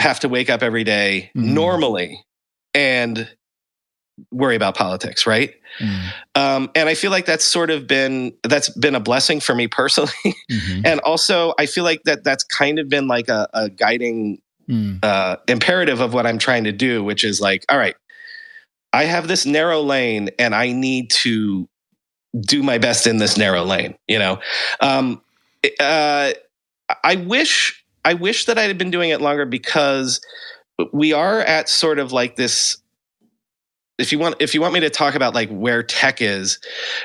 have to wake up every day Mhm. normally and worry about politics, right? Mm. Um, and I feel like that's sort of been that's been a blessing for me personally, Mhm. and also I feel like that that's kind of been like a, a guiding Mm. uh, imperative of what I'm trying to do, which is like, all right, I have this narrow lane, and I need to do my best in this narrow lane. You know, um, uh, I wish I wish that I had been doing it longer because we are at sort of like this. If you want, if you want me to talk about like where tech is,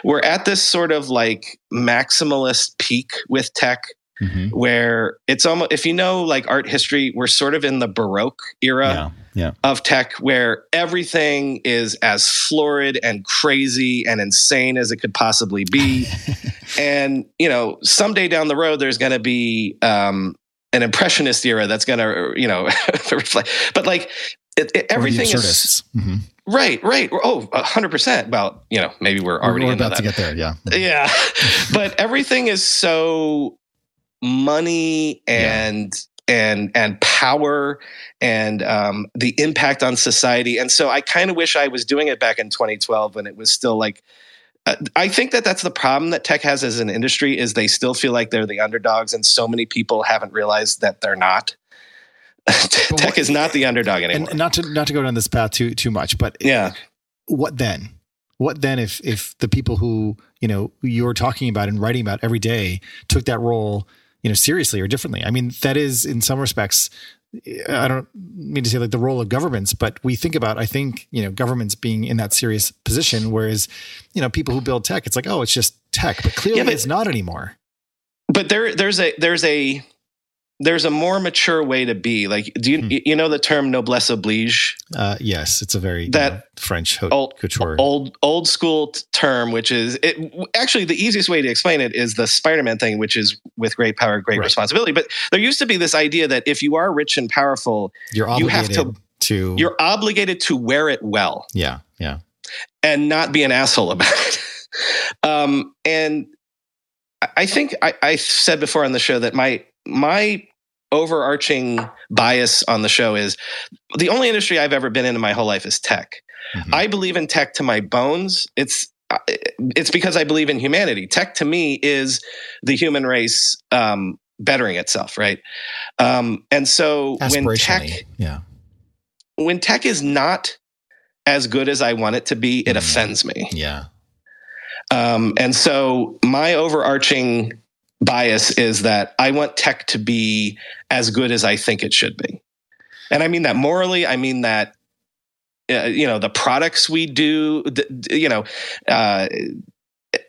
we're at this sort of like maximalist peak with tech Mhm. where it's almost if you know like art history, we're sort of in the Baroque era Yeah. Yeah. of tech where everything is as florid and crazy and insane as it could possibly be. and, you know, someday down the road, there's going to be um, an impressionist era that's going to, you know, reflect. But like, it, it, everything is. Mhm. right, right. Oh, hundred percent. Well, you know, maybe we're already we're about that. to get there. Yeah. yeah, but everything is so money and and and power and um, the impact on society. And so I kind of wish I was doing it back in 2012 when it was still like. Uh, I think that that's the problem that tech has as an industry is they still feel like they're the underdogs, and so many people haven't realized that they're not. tech what- is not the underdog anymore. And not to not to go down this path too too much, but yeah, what then? What then if if the people who you know you're talking about and writing about every day took that role you know seriously or differently? I mean, that is in some respects. I don't mean to say like the role of governments, but we think about I think you know governments being in that serious position, whereas you know people who build tech, it's like oh it's just tech, but clearly Yeah, but- it's not anymore. but there there's a there's a there's a more mature way to be like do you Hmm. you know the term noblesse oblige Uh, yes, it's a very you That know, French haute old couture. old old school term which is it actually the easiest way to explain it is the spider-man thing which is with great power great Right. responsibility but there used to be this idea that if you are rich and powerful You're you obligated have to- to you're obligated to wear it well yeah yeah and not be an asshole about it. um, and I- I think I, I said before on the show that my my overarching bias on the show is the only industry I've ever been in in my whole life is tech. Mhm. I believe in tech to my bones. It's uh, it's because I believe in humanity. Tech to me is the human race um, bettering itself, right? Um, and so when tech yeah when tech is not as good as I want it to be, it Mm. offends me. yeah Um, and so my overarching bias is that I want tech to be as good as I think it should be. And I mean that morally, I mean that, uh, you know, the products we do, you know, uh,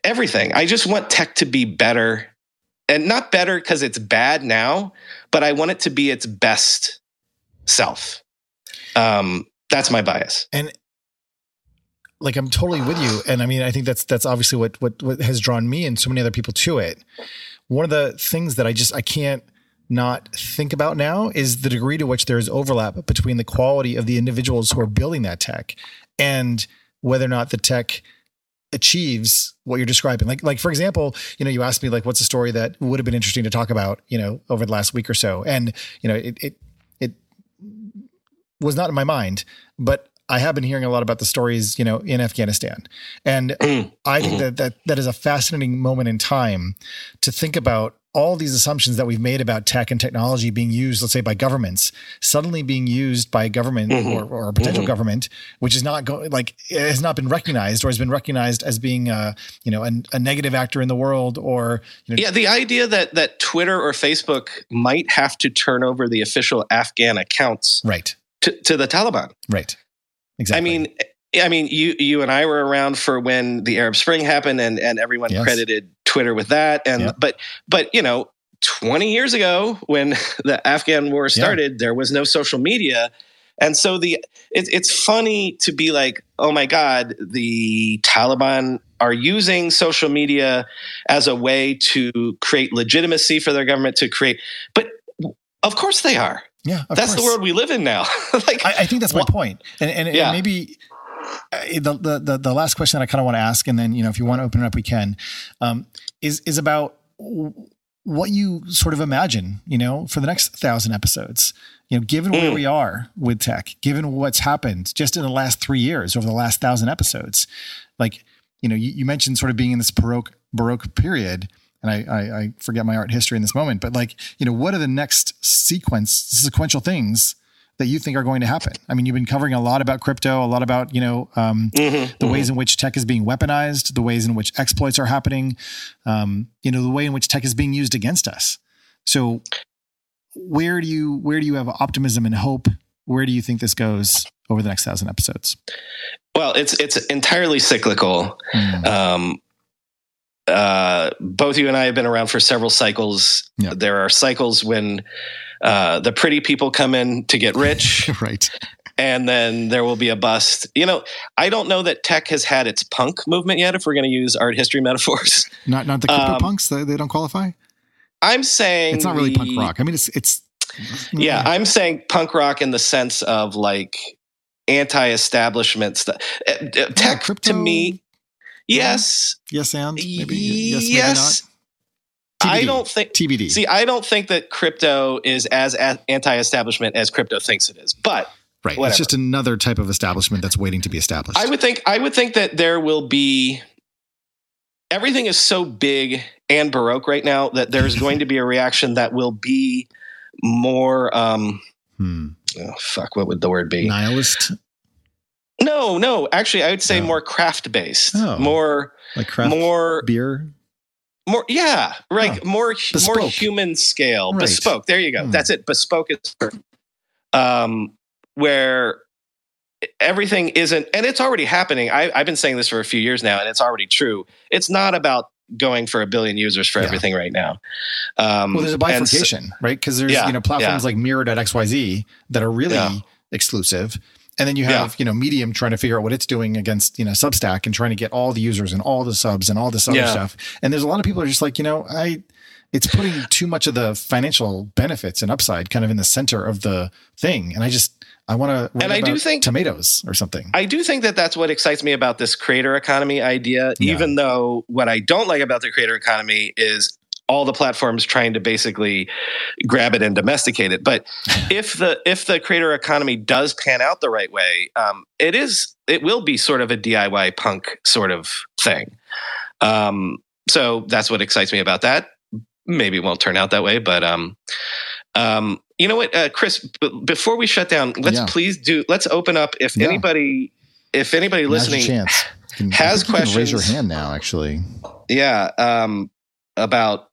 everything. I just want tech to be better and not better because it's bad now, but I want it to be its best self. Um, that's my bias. and like I'm totally with you. And I mean, I think that's that's obviously what what what has drawn me and so many other people to it. One of the things that I just I can't not think about now is the degree to which there is overlap between the quality of the individuals who are building that tech and whether or not the tech achieves what you're describing. Like like for example, you know, you asked me like what's a story that would have been interesting to talk about, you know, over the last week or so. And, you know, it it it was not in my mind, but I have been hearing a lot about the stories, you know, in Afghanistan. And I think that, that that is a fascinating moment in time to think about all these assumptions that we've made about tech and technology being used, let's say by governments, suddenly being used by a government Mhm. or, or a potential Mhm. government, which is not going like has not been recognized or has been recognized as being a, you know, a, a negative actor in the world or, you know, Yeah, the idea that that Twitter or Facebook might have to turn over the official Afghan accounts right, to, to the Taliban. right. Exactly. I mean, I mean, you you and I were around for when the Arab Spring happened, and and everyone Yes. credited Twitter with that. And Yeah. but but you know, twenty years ago when the Afghan war started, there was no social media. And so the it, it's funny to be like, oh my God, the Taliban are using social media as a way to create legitimacy for their government to create, but of course they are. Yeah, That's the world we live in now. like, I, I think that's my Wha- point. And, and, and maybe uh, the, the, the, the last question that I kind of want to ask, and then, you know, if you want to open it up, we can, um, is, is about what you sort of imagine, you know, for the next thousand episodes, you know, given where Mm. we are with tech, given what's happened just in the last three years over the last thousand episodes, like, you know, you, you mentioned sort of being in this Baroque, Baroque period, and I, I, I forget my art history in this moment, but like, you know, what are the next sequence, sequential things that you think are going to happen? I mean, you've been covering a lot about crypto, a lot about, you know, um, Mhm, the mhm. ways in which tech is being weaponized, the ways in which exploits are happening, um, you know, the way in which tech is being used against us. So where do you, where do you have optimism and hope? Where do you think this goes over the next thousand episodes? Well, it's it's entirely cyclical. Mm, Um, uh, both you and I have been around for several cycles. Yeah. There are cycles when uh, the pretty people come in to get rich, right. and then there will be a bust. You know, I don't know that tech has had its punk movement yet. If we're going to use art history metaphors, Not not the Um, punks. They, they don't qualify. I'm saying It's not really punk rock. I mean, it's it's. Yeah, I'm saying punk rock in the sense of like anti-establishment stuff. Uh, Yeah, Tech crypto, to me, yes, Yes, and maybe yes, maybe yes. not. I don't think. TBD. See, I don't think that crypto is as anti-establishment as crypto thinks it is. But right. whatever. It's just another type of establishment that's waiting to be established. I would think I would think that there will be everything is so big and baroque right now that there's going to be a reaction that will be more um hmm. oh, fuck what would the word be? Nihilist, No, no, actually I would say Oh. more craft based. Oh. More like craft more beer. more yeah, right, more more Bespoke. human scale. Right. Bespoke. There you go. Hmm. That's it. Bespoke is um where everything isn't and it's already happening. I, I've been saying this for a few years now, and it's already true. It's not about going for a billion users for Yeah. everything right now. Um Well, there's a and so- bifurcation, right? Because there's Yeah, you know platforms yeah. like Mirror.xyz that are really exclusive, and then you have Yeah. you know Medium trying to figure out what it's doing against you know Substack and trying to get all the users and all the subs and all this other Yeah. stuff. And there's a lot of people are just like you know I. It's putting too much of the financial benefits and upside kind of in the center of the thing, and I just I want to. And I do think- tomatoes or something. I do think that that's what excites me about this creator economy idea, Yeah. even though what I don't like about the creator economy is all the platforms trying to basically grab it and domesticate it. But if the if the creator economy does pan out the right way, um, it is it will be sort of a DIY punk sort of thing. Um, so that's what excites me about that. Maybe it won't turn out that way, but um, um, you know what, uh, Chris? B- before we shut down, let's Yeah. please do. Let's open up. If Yeah. anybody, if anybody Now's listening, has I think you can raise your hand now. Actually, yeah, um, about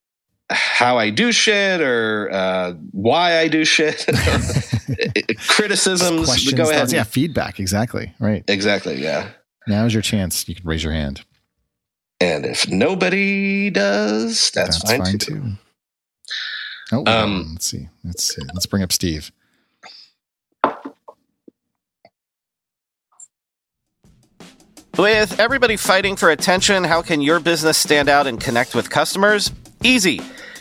how I do shit or uh, why I do shit, criticisms. questions, go ahead. thoughts, yeah, feedback. Exactly. Right. Exactly. Yeah. Now's your chance. You can raise your hand. And if nobody does, that's, fine, too. Oh, well, Um, let's see. Let's see. Let's bring up Steve. With everybody fighting for attention, how can your business stand out and connect with customers? Easy.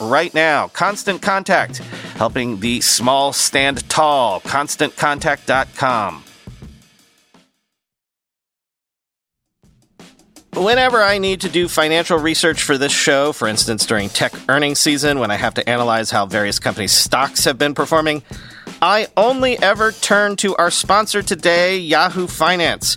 right now. Constant Contact, helping the small stand tall. ConstantContact.com. Whenever I need to do financial research for this show, for instance during tech earnings season when I have to analyze how various companies' stocks have been performing, I only ever turn to our sponsor today, Yahoo Finance.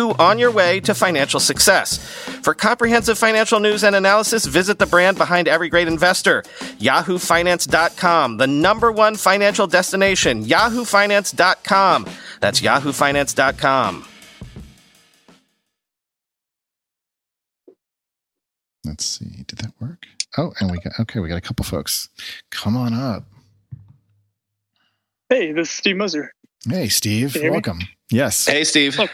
on your way to financial success. For comprehensive financial news and analysis, visit the brand behind every great investor, yahoofinance.com, the number one financial destination, yahoofinance.com. That's yahoofinance.com. Let's see. Did that work? Oh, and we got okay. We got a couple folks. Come on up. Hey, this is Steve Moser. Hey, Steve. Can me? Welcome. Yes. Hey, Steve. Look.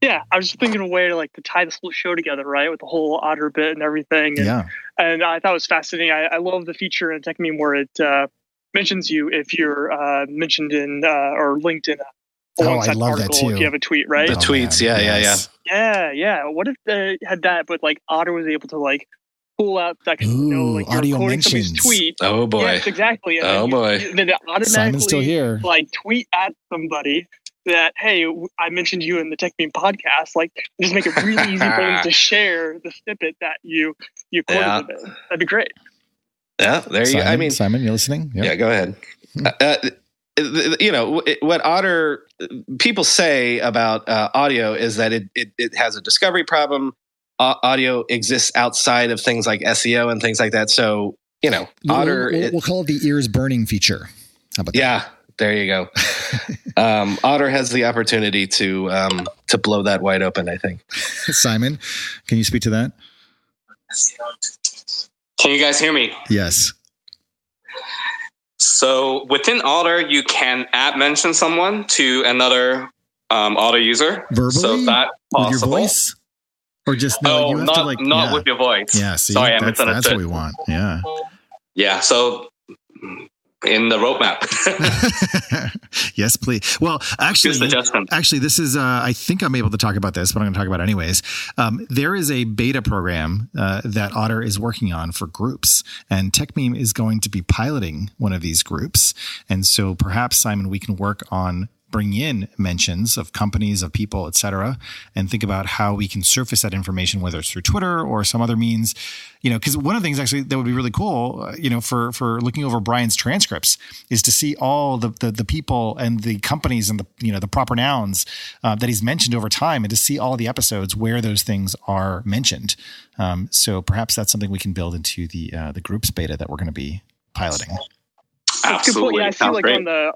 Yeah, I was just thinking of a way to like to tie this whole show together, right, with the whole otter bit and everything. And, Yeah. and I thought it was fascinating. I, I love the feature in Techmeme where it uh, mentions you if you're uh, mentioned in uh, or linked in a Oh, I alongside love that too. If you have a tweet, right? The tweets, yeah, yeah, yeah. Yeah, yeah. What if they had that, but like Otter was able to like pull out that you know, like you're audio quoting somebody's mentions. tweet. Oh boy. Yes, exactly. And Oh, then you- boy. Then it automatically Simon's still here. like tweet at somebody that hey, I mentioned you in the Techmeme podcast. Like, just make it really easy for them to share the snippet that you you quoted Yeah. That'd be great. Yeah, there you go. I mean, Simon, you're listening? Yep. yeah, go ahead. Hmm. Uh, uh, you know what Otter people say about uh, audio is that it, it it has a discovery problem. Au- audio exists outside of things like SEO and things like that. So you know, We'll- Otter. We'll, it- we'll call it the ears burning feature. How about that? yeah, there you go. um, Otter has the opportunity to um, to blow that wide open. I think. Simon, can you speak to that? Can you guys hear me? Yes. So within Otter, you can add mention someone to another um, Otter user. Verbally? So that With your voice? Or just no, oh, you have not to like not yeah. with your voice. Yeah, see, Sorry, I that's, that's what we want. Yeah. Yeah. So in the roadmap, yes, please. Well, actually. Actually, this is, uh, I think I'm able to talk about this, but I'm going to talk about it anyways. Um, there is a beta program uh, that Otter is working on for groups, and Techmeme is going to be piloting one of these groups. And so perhaps, Simon, we can work on bring in mentions of companies of people et cetera and think about how we can surface that information whether it's through twitter or some other means you know because one of the things actually that would be really cool uh, you know for for looking over brian's transcripts is to see all the the, the people and the companies and the you know the proper nouns uh, that he's mentioned over time and to see all the episodes where those things are mentioned um, so perhaps that's something we can build into the uh, the groups beta that we're going to be piloting That's good point. Absolutely. Yeah, I see Sounds like great. on the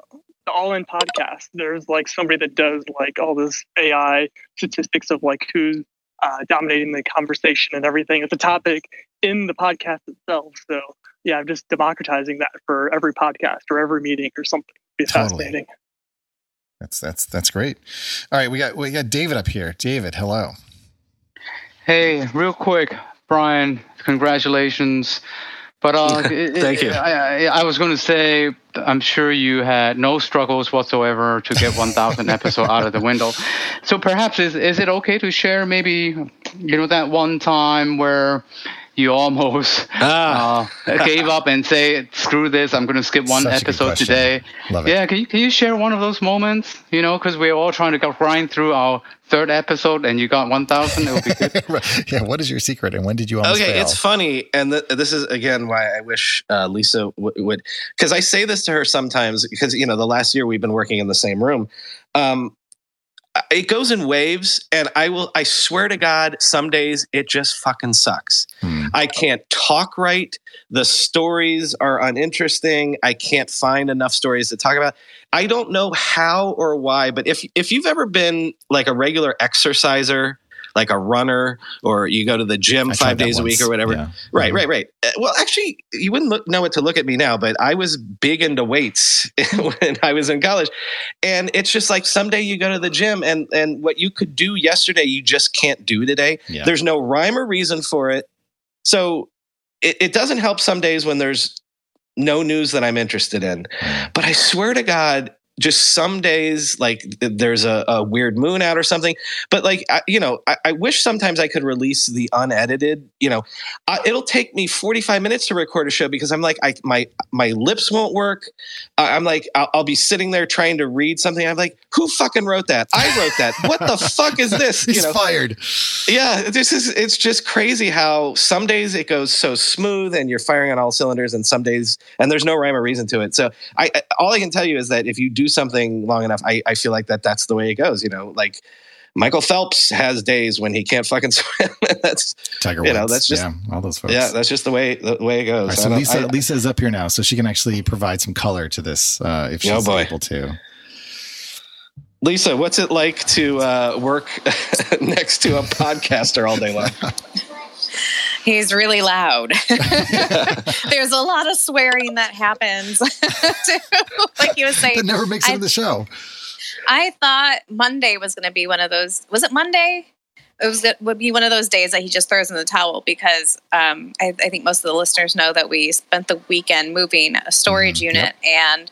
the All In podcast, there's like somebody that does like all this AI statistics of like who's uh, dominating the conversation and everything. It's a topic in the podcast itself. So yeah, I'm just democratizing that for every podcast or every meeting or something. It'd be Totally. fascinating. that's that's that's great all right we got we got david up here david hello Hey, real quick, Brian, congratulations. But uh, it- it- Thank you. I, I, I was going to say, I'm sure you had no struggles whatsoever to get 1,000 episode out of the window. So perhaps is is it okay to share maybe, you know, that one time where you almost Ah, uh, gave up and say, "Screw this! I'm going to skip one Such episode today." love it Yeah, can you, can you share one of those moments? You know, because we're all trying to go grind through our third episode, and you got 1,000. It would be good. yeah what is your secret and when did you almost okay, fail? it's funny, and th- this is again why I wish uh, Lisa w- would, because I say this to her sometimes because you know the last year we've been working in the same room. Um, it goes in waves, and I will. I swear to God, some days it just fucking sucks. Hmm. I can't talk right. The stories are uninteresting. I can't find enough stories to talk about. I don't know how or why, but if if you've ever been like a regular exerciser, like a runner, or you go to the gym I five days a week or whatever, Yeah. Right, right, right. Uh, Well, actually, you wouldn't look, know what to look at me now, but I was big into weights when I was in college, and it's just like someday you go to the gym, and and what you could do yesterday, you just can't do today. Yeah. There's no rhyme or reason for it, so it, it doesn't help some days when there's no news that I'm interested in. But I swear to God, just some days like there's a, a weird moon out or something. But like I, you know, I, I wish sometimes I could release the unedited. You know, I, it'll take me 45 minutes to record a show because I'm like I my my lips won't work. I- I'm like, I'll, I'll be sitting there trying to read something. I'm like, who fucking wrote that? I wrote that. What the fuck is this? He's fired. Yeah, this is it's just crazy how some days it goes so smooth and you're firing on all cylinders, and some days and there's no rhyme or reason to it. So I, I all I can tell you is that if you do something long enough, I, I feel like that that's the way it goes. You know, like Michael Phelps has days when he can't fucking swim. that's Tiger you know that's just yeah, all those folks. yeah, that's just the way the way it goes. All right, I so Lisa, I- Lisa is up here now, so she can actually provide some color to this uh, if she's Oh, boy. able to. Lisa, what's it like to uh, work next to a podcaster all day long? He's really loud. There's a lot of swearing that happens. like you was saying, That never makes it I- in the show. I thought Monday was going to be one of those. Was it Monday? It was it would be one of those days that he just throws in the towel because um, I, I think most of the listeners know that we spent the weekend moving a storage unit and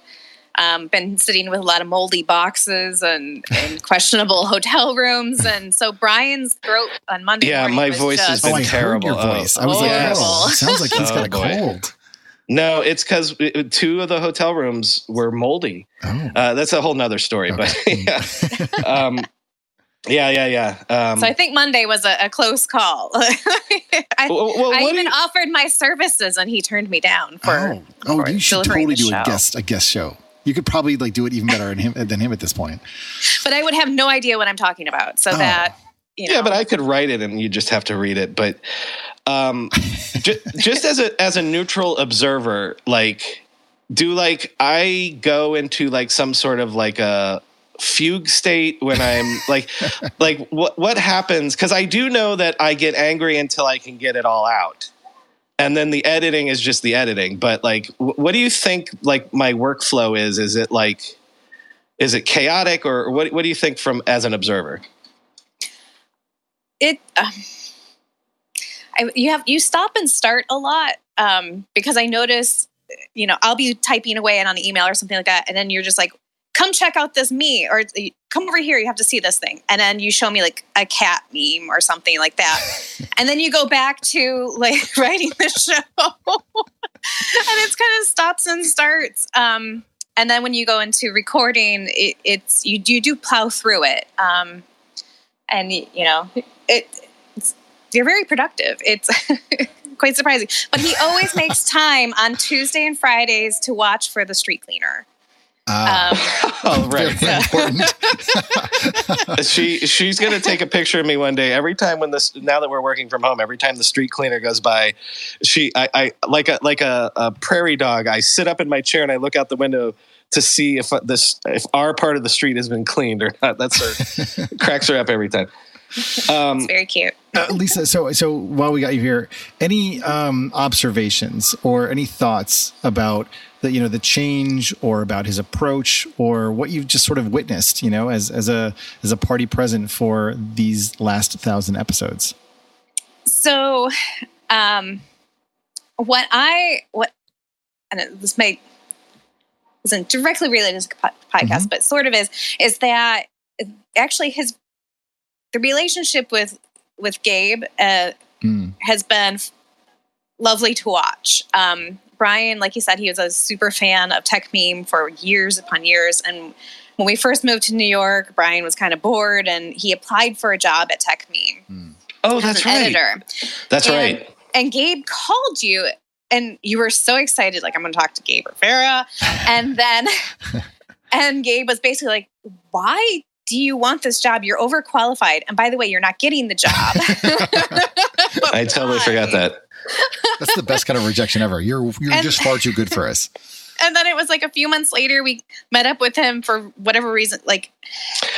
um, been sitting with a lot of moldy boxes and, and questionable hotel rooms. And so Brian's throat on Monday. Yeah, my was voice has just- been Oh, I heard terrible. your Oh. voice. I was like, Horrible. oh, it sounds like he's got a Oh, boy. cold. No, it's because two of the hotel rooms were moldy. Oh. Uh, that's a whole nother story, but yeah, um, yeah, yeah, yeah. Um, So I think Monday was a, a close call. I, well, well, I even you- offered my services and he turned me down for. oh, oh, for you should totally the do a guest a guest show. You could probably like do it even better than him, than him at this point. But I would have no idea what I'm talking about. So Oh. that you know, yeah, but I could write it, and you just have to read it. But um, ju- just as a as a neutral observer, like, do like I go into like some sort of like a fugue state when I'm like, like what what happens? Because I do know that I get angry until I can get it all out. And then the editing is just the editing. But like, wh- what do you think? Like my workflow is? Is it like, is it chaotic, or what? What do you think from as an observer? it. Um, I, you have you stop and start a lot um, because I notice, you know, I'll be typing away and on an email or something like that, and then you're just like, "Come check out this me," or "Come over here, you have to see this thing," and then you show me like a cat meme or something like that, and then you go back to like writing the show, and it's kind of stops and starts. Um, and then when you go into recording, it, it's you you do plow through it, um, and you know it. It's, you're very productive. It's quite surprising, but he always makes time on Tuesday and Fridays to watch for the street cleaner. Ah, Um, Oh, right. very important. she she's gonna take a picture of me one day. Every time when this now that we're working from home, every time the street cleaner goes by, she I, I like a like a, a prairie dog. I sit up in my chair and I look out the window to see if this if our part of the street has been cleaned or not. That's her cracks her up every time. Um, it's very cute. Uh, Lisa, so so while we got you here, any um, observations or any thoughts about the you know the change or about his approach or what you've just sort of witnessed, you know, as as a as a party present for these last thousand episodes? So, um, what I what and it- this may isn't directly related to podcast, but sort of is is that actually his the relationship with with Gabe uh, Mm. has been lovely to watch. Um, Brian, like you said, he was a super fan of Techmeme for years upon years. And when we first moved to New York, Brian was kind of bored and he applied for a job at Techmeme oh, that's right. editor. That's And- right. And Gabe called you and you were so excited, like, I'm going to talk to Gabe Rivera. And then, and Gabe was basically like, why do you want this job? You're overqualified. And by the way, you're not getting the job. I totally forgot that. That's the best kind of rejection ever. You're you're And- just far too good for us. and then it was like a few months later, we met up with him for whatever reason. Like,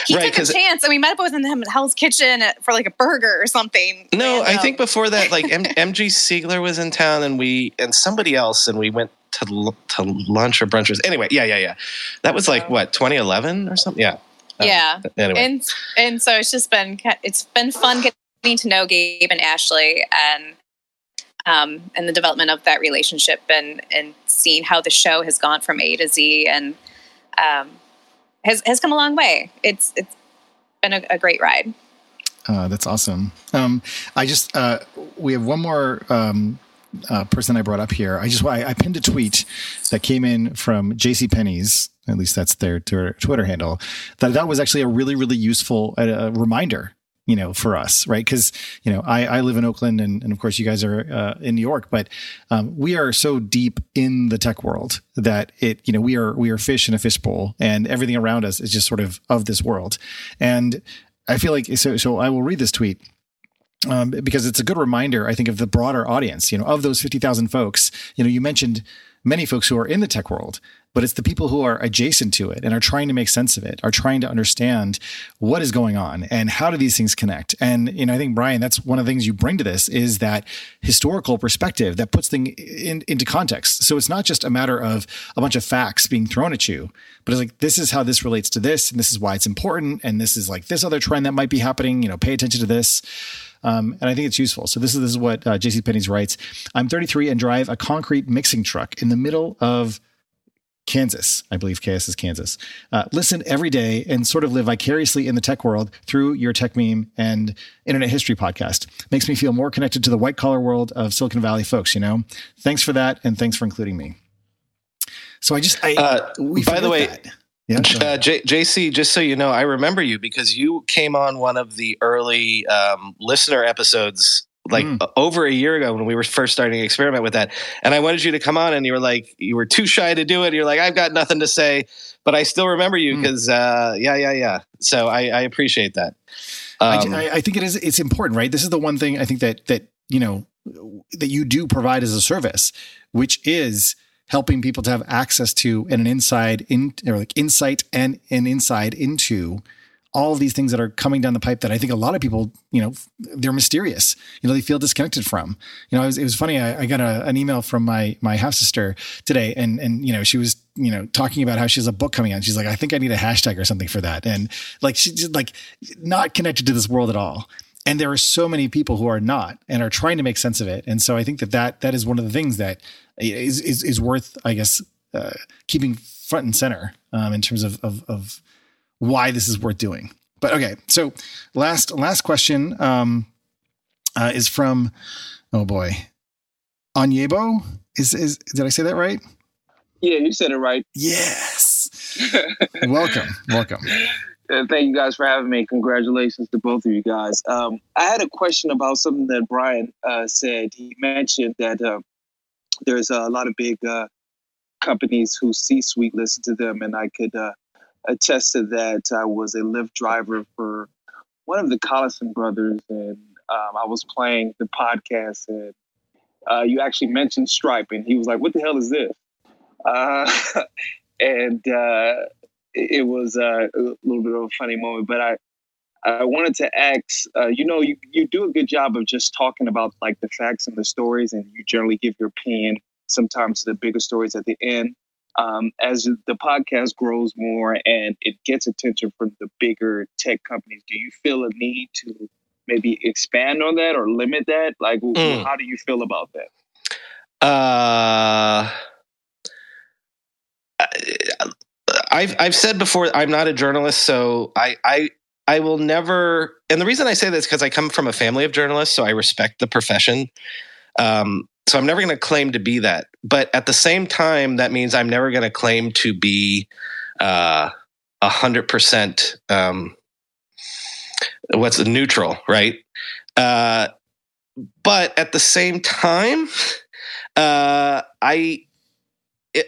he Right, took 'cause- a chance and we met up with him at Hell's Kitchen for like a burger or something. No, I think before that, like M- MG Siegler was in town, and we and somebody else, and we went to l- to lunch or brunch. or- Anyway, yeah, yeah, yeah. That was like what 2011 or something. Yeah. Um, Yeah. Anyway, and and so it's just been it's been fun getting to know Gabe and Ashley and um and the development of that relationship and and seeing how the show has gone from A to Z and um has has come a long way. It's it's been a, a great ride. Uh, that's awesome. Um, I just uh, we have one more um, uh, person I brought up here, I just I, I pinned a tweet that came in from JC Penney's. At least that's their Twitter handle. That that was actually a really really useful uh, reminder you know, for us, right? Because you know, I, I live in Oakland, and, and of course, you guys are uh, in New York, but um, we are so deep in the tech world that it, you know, we are we are fish in a fishbowl, and everything around us is just sort of of this world. And I feel like so. So I will read this tweet. Um, because it's a good reminder, I think, of the broader audience. You know, of those fifty thousand folks, you know, you mentioned many folks who are in the tech world, but it's the people who are adjacent to it and are trying to make sense of it, are trying to understand what is going on and how do these things connect. And you know, I think Brian, that's one of the things you bring to this is that historical perspective that puts things in, into context. So it's not just a matter of a bunch of facts being thrown at you, but it's like this is how this relates to this, and this is why it's important, and this is like this other trend that might be happening. You know, pay attention to this. Um, and I think it's useful. So this is this is what uh, JC Penney's writes. I'm 33 and drive a concrete mixing truck in the middle of Kansas, I believe KS is Kansas. Uh, listen every day and sort of live vicariously in the tech world through your Techmeme and internet history podcast. Makes me feel more connected to the white collar world of Silicon Valley folks, you know? Thanks for that. And thanks for including me. So I just, I, uh, by the way, that. Yeah, uh, J- JC, just so you know, I remember you because you came on one of the early um, listener episodes like mm. over a year ago when we were first starting to experiment with that. And I wanted you to come on and you were like, you were too shy to do it. You're like, I've got nothing to say, but I still remember you because, mm. uh, yeah, yeah, yeah. So I, I appreciate that. Um, I, I think it is, it's important, right? This is the one thing I think that, that, you know, that you do provide as a service, which is helping people to have access to and an inside in or like insight and an inside into all of these things that are coming down the pipe that I think a lot of people, you know, they're mysterious. You know, they feel disconnected from. You know, it was, it was funny. I, I got a, an email from my my half sister today, and and you know, she was you know talking about how she has a book coming out. She's like, I think I need a hashtag or something for that, and like she's just like not connected to this world at all. And there are so many people who are not and are trying to make sense of it. And so I think that that that is one of the things that is is, is worth, I guess, uh, keeping front and center um, in terms of, of, of why this is worth doing. But okay, so last last question um, uh, is from oh boy, Anyebo. Is is did I say that right? Yeah, you said it right. Yes. welcome, welcome. Uh, thank you guys for having me. Congratulations to both of you guys. Um, I had a question about something that Brian uh, said. He mentioned that uh, there's a lot of big uh, companies who C-suite listen to them, and I could attest to that. I was a Lyft driver for one of the Collison brothers, and um, I was playing the podcast, and uh, you actually mentioned Stripe, and he was like, "What the hell is this?" Uh, and uh, it was uh, a little bit of a funny moment, but I. I wanted to ask, uh, you know, you, you do a good job of just talking about like the facts and the stories, and you generally give your opinion sometimes to the bigger stories at the end um, as the podcast grows more and it gets attention from the bigger tech companies, do you feel a need to maybe expand on that or limit that? Like, mm. how do you feel about that? Uh, I've I've said before I'm not a journalist, so I I I will never. And the reason I say this because I come from a family of journalists, so I respect the profession. Um, so I'm never going to claim to be that. But at the same time, that means I'm never going to claim to be uh, a hundred percent um, what's neutral, right? Uh, but at the same time, uh, I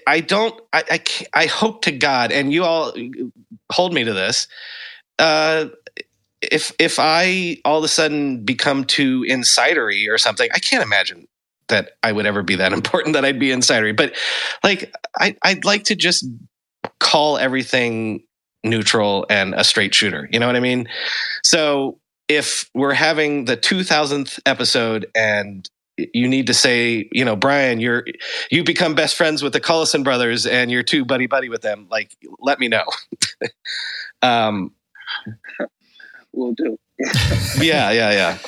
I don't I, I I hope to God, and you all hold me to this. Uh, if if I all of a sudden become too insidery or something, I can't imagine that I would ever be that important that I'd be insidery. But like I I'd like to just call everything neutral and a straight shooter. You know what I mean? So if we're having the 2000th episode and you need to say, you know, Brian, you're you become best friends with the Collison brothers and you're too buddy buddy with them, like let me know. um we'll do. yeah, yeah, yeah.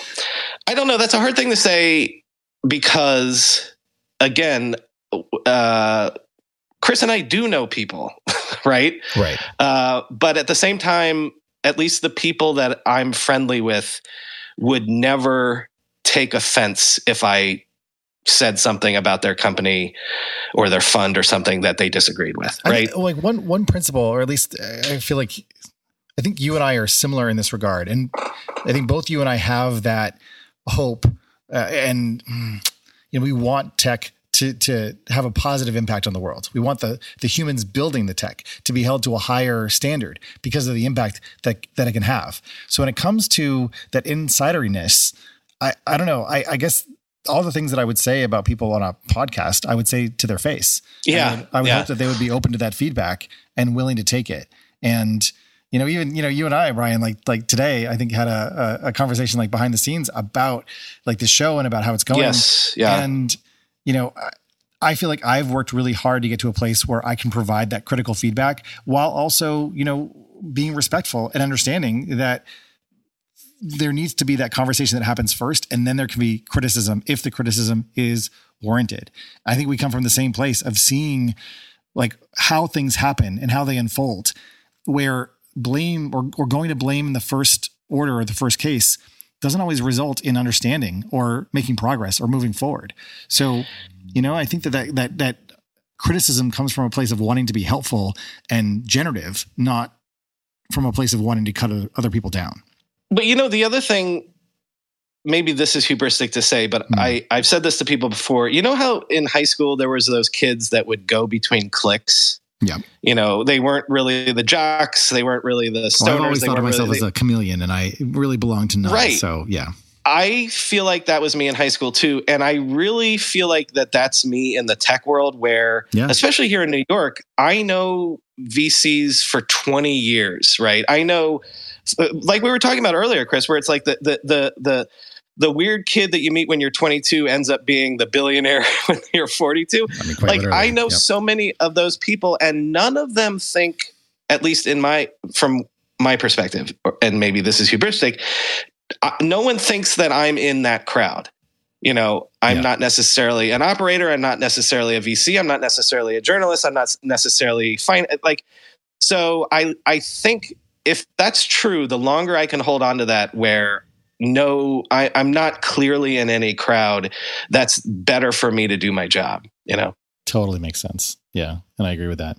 I don't know. That's a hard thing to say because again, uh, Chris and I do know people, right? Right. Uh, but at the same time, at least the people that I'm friendly with would never take offense if I said something about their company or their fund or something that they disagreed with, right? think, like one one principle, or at least I feel like I think you and I are similar in this regard, and I think both you and I have that hope, uh, and mm, you know we want tech to to have a positive impact on the world. We want the the humans building the tech to be held to a higher standard because of the impact that that it can have. So when it comes to that insideriness, I I don't know. I, I guess all the things that I would say about people on a podcast, I would say to their face. Yeah, I would, I would yeah. hope that they would be open to that feedback and willing to take it. And you know, even you know, you and I, Brian, like like today, I think had a, a, a conversation like behind the scenes about like the show and about how it's going. Yes, yeah. And you know, I- I feel like I've worked really hard to get to a place where I can provide that critical feedback while also, you know, being respectful and understanding that there needs to be that conversation that happens first and then there can be criticism if the criticism is warranted. I think we come from the same place of seeing like how things happen and how they unfold where blame or, or going to blame in the first order or the first case doesn't always result in understanding or making progress or moving forward. So, you know, I think that that that, that criticism comes from a place of wanting to be helpful and generative, not from a place of wanting to cut other people down. But you know, the other thing, maybe this is hubristic to say, but mm-hmm. I, I've said this to people before. You know how in high school there was those kids that would go between cliques? Yeah. You know, they weren't really the jocks, they weren't really the stoners. Well, I've always they thought of myself really, as a chameleon and I really belong to none. Right. So, yeah. I feel like that was me in high school too. And I really feel like that that's me in the tech world where, Yeah. especially here in New York, I know VCs for 20 years, right? I know, uh, like we were talking about earlier, Chris, where it's like the, the, the, the, the weird kid that you meet when you're 22 ends up being the billionaire when you're 42. I mean, like literally. I know Yep. so many of those people, and none of them think, at least in my from my perspective, and maybe this is hubristic. uh, No one thinks that I'm in that crowd. You know, I'm Yeah. not necessarily an operator. I'm not necessarily a VC. I'm not necessarily a journalist. I'm not necessarily fine. Like, so I I think if that's true, the longer I can hold on to that, where no, I, I'm not clearly in any crowd, that's better for me to do my job. You know. Totally makes sense. Yeah. And I agree with that.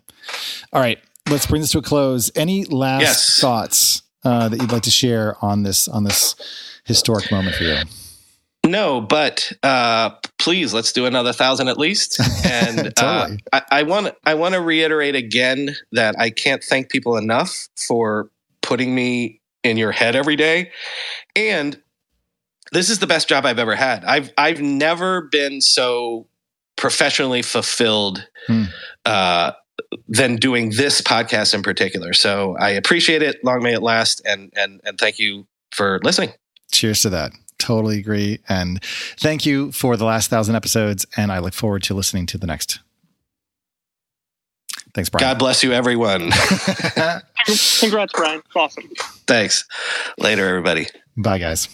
All right. Let's bring this to a close. Any last Yes. thoughts uh, that you'd like to share on this on this historic moment for you? No, but uh, please let's do another thousand at least. And uh, Totally. I, I want I want to reiterate again that I can't thank people enough for putting me in your head every day. And this is the best job I've ever had. I've I've never been so professionally fulfilled Hmm. uh, than doing this podcast in particular. So I appreciate it. Long may it last, and and and thank you for listening. Cheers to that. Totally agree. And thank you for the last thousand episodes. And I look forward to listening to the next. Thanks, Brian. God bless you, everyone. Congrats, Brian. It's awesome. Thanks. Later, everybody. Bye, guys.